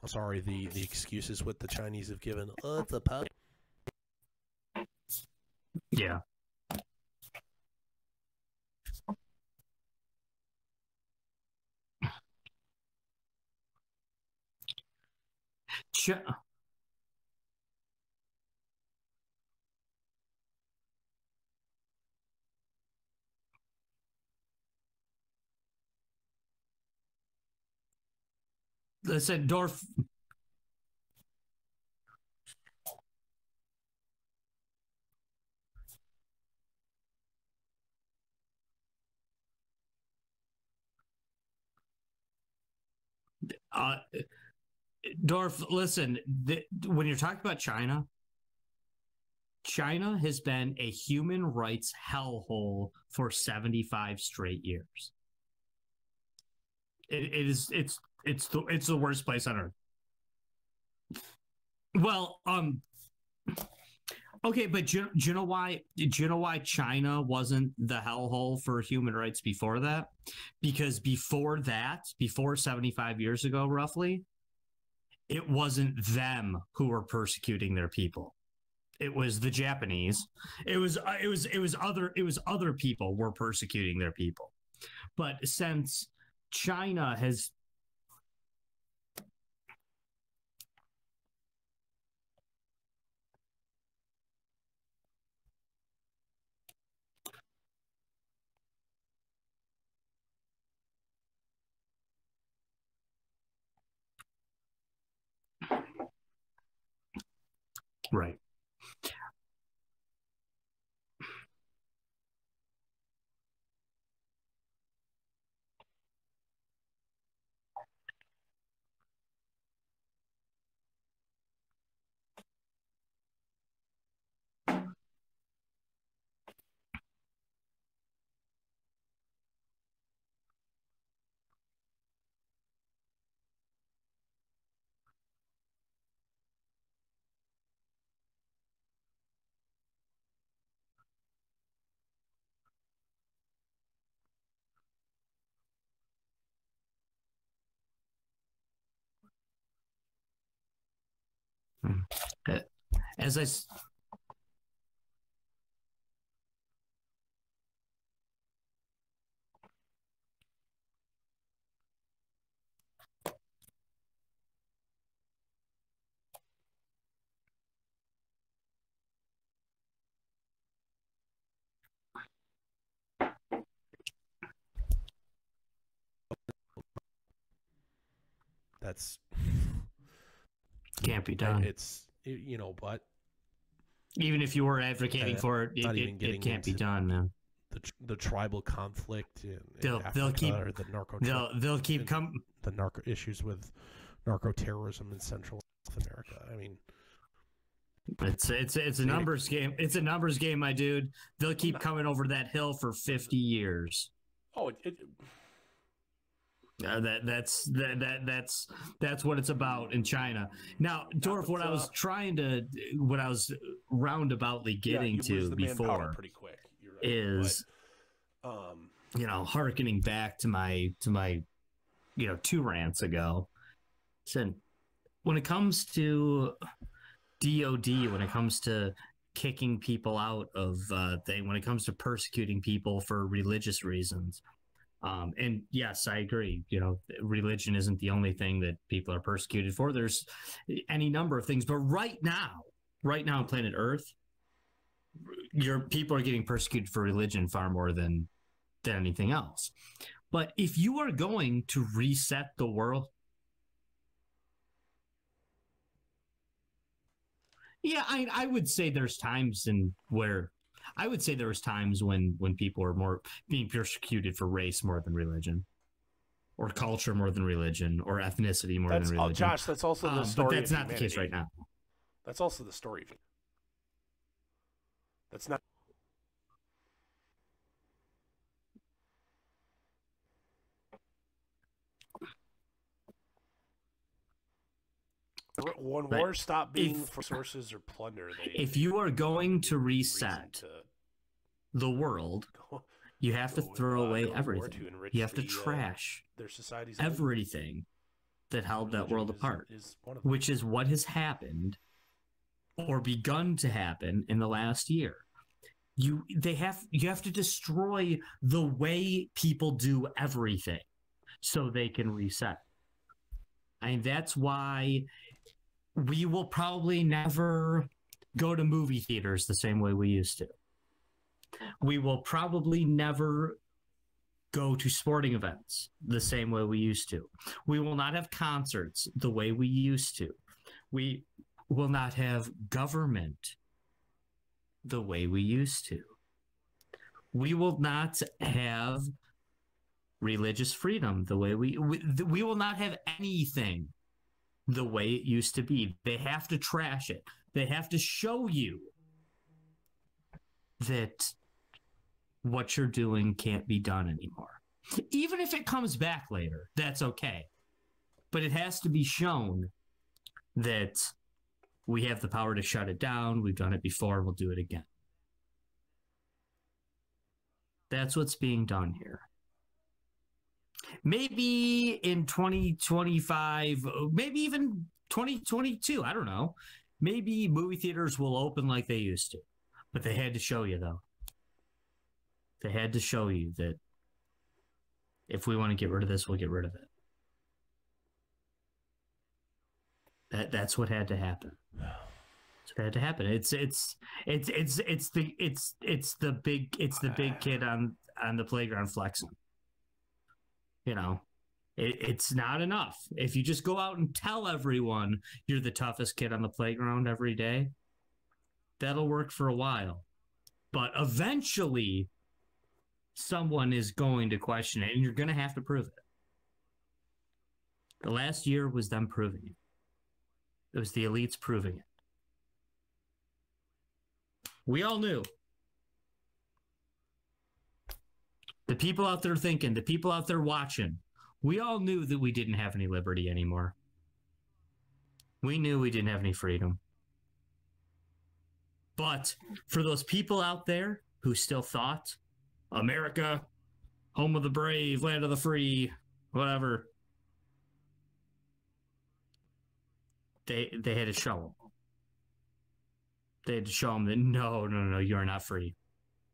I'm Sorry, the the excuses what the Chinese have given. Oh, a power. Yeah. Ch- Listen, Dorf. Uh, Dorf, listen, the, when you're talking about China, China has been a human rights hellhole for 75 straight years. It, it is it's it's the it's the worst place on earth. Well, um okay, but do, do you know why do you know why China wasn't the hellhole for human rights before that? Because before that, before 75 years ago roughly, it wasn't them who were persecuting their people it was the japanese it was uh, it was it was other it was other people were persecuting their people but since china has right Mm-hmm. Uh, as I That's can't be done. It's you know, but even if you were advocating uh, for it, it, it, it can't be done, man. The, the tribal conflict in, they'll, in they'll keep the narco they'll they'll keep come the narco issues with narco terrorism in Central South America. I mean, it's it's it's a numbers game. It's a numbers game, my dude. They'll keep coming over that hill for fifty years. Oh, it, it uh, that that's that, that that's that's what it's about in China. Now, Dorf, what I was trying to, what I was roundaboutly getting yeah, to before, pretty quick, right. is, but, um, you know, harkening back to my to my, you know, two rants ago. Said, when it comes to DOD, when it comes to kicking people out of uh, thing, when it comes to persecuting people for religious reasons um, and yes, I agree. You know, religion isn't the only thing that people are persecuted for. There's any number of things, but right now, right now on planet Earth, your people are getting persecuted for religion far more than than anything else. But if you are going to reset the world, yeah, I I would say there's times in where I would say there was times when when people were more being persecuted for race more than religion, or culture more than religion, or ethnicity more that's, than religion. Josh, that's also the um, story. But that's not humanity. the case right now. That's also the story. That's not. When but wars stop being if, for sources or plunder, they, if you are going to reset to the world, you have to throw uh, away everything. You have to the, uh, trash uh, their societies everything that held that world apart, is, is which is what has happened or begun to happen in the last year. You they have you have to destroy the way people do everything so they can reset. I And that's why we will probably never go to movie theaters the same way we used to. We will probably never go to sporting events the same way we used to. We will not have concerts the way we used to. We will not have government the way we used to. We will not have religious freedom the way we we, we will not have anything the way it used to be. They have to trash it. They have to show you that what you're doing can't be done anymore. Even if it comes back later, that's okay. But it has to be shown that we have the power to shut it down. We've done it before. We'll do it again. That's what's being done here. Maybe in 2025, maybe even 2022, I don't know. Maybe movie theaters will open like they used to. But they had to show you, though. They had to show you that if we want to get rid of this, we'll get rid of it. That that's what had to happen. That's what had to happen. It's it's it's it's it's the it's it's the big it's the big kid on on the playground flexing. You know, it, it's not enough. If you just go out and tell everyone you're the toughest kid on the playground every day, that'll work for a while. But eventually, someone is going to question it, and you're going to have to prove it. The last year was them proving it. It was the elites proving it. We all knew. The people out there thinking, the people out there watching, we all knew that we didn't have any liberty anymore. We knew we didn't have any freedom. But for those people out there who still thought America, home of the brave, land of the free, whatever, they they had to show them. They had to show them that no, no, no, you are not free.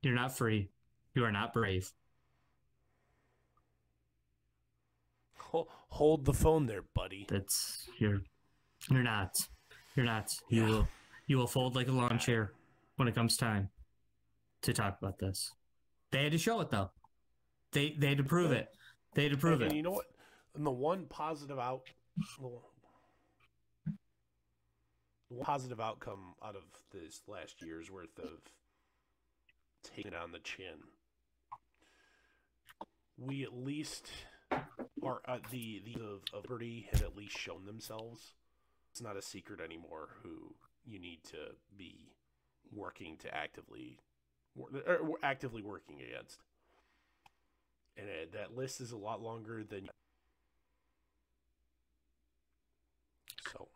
You're not free. You are not brave. Hold the phone there, buddy. That's you're you're not. You're not. You Yeah. will you will fold like a lawn chair when it comes time to talk about this. They had to show it though. They they had to prove it. They had to prove and it. And you know what? And the one positive out, the one positive outcome out of this last year's worth of taking it on the chin, we at least are uh, the the of, of Liberty have at least shown themselves. It's not a secret anymore who you need to be working to actively or actively working against and uh, that list is a lot longer than. So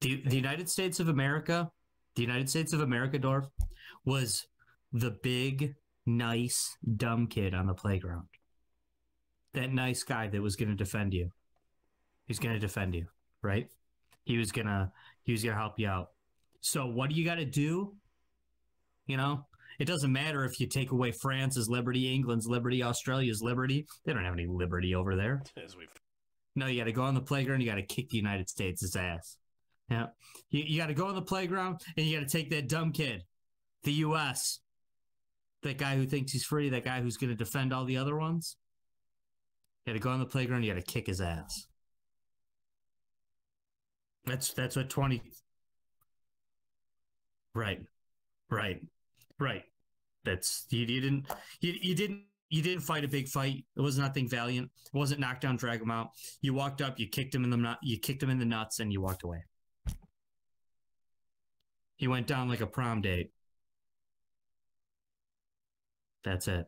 The, the United States of America, the United States of America, Dorf, was the big, nice, dumb kid on the playground. That nice guy that was going to defend you. He's going to defend you, right? He was going to he was going to help you out. So what do you got to do? You know, it doesn't matter if you take away France's liberty, England's liberty, Australia's liberty. They don't have any liberty over there. as we've No, you got to go on the playground. You got to kick the United States' ass. Yeah, you, you got to go on the playground and you got to take that dumb kid, the U.S., that guy who thinks he's free, that guy who's going to defend all the other ones. You had to go on the playground. You had to kick his ass. That's that's what twenty. Right, right, right. That's you, you didn't you, you didn't you didn't fight a big fight. It was nothing valiant. It wasn't knock down, drag him out. You walked up, you kicked him in the you kicked him in the nuts, and you walked away. He went down like a prom date. That's it.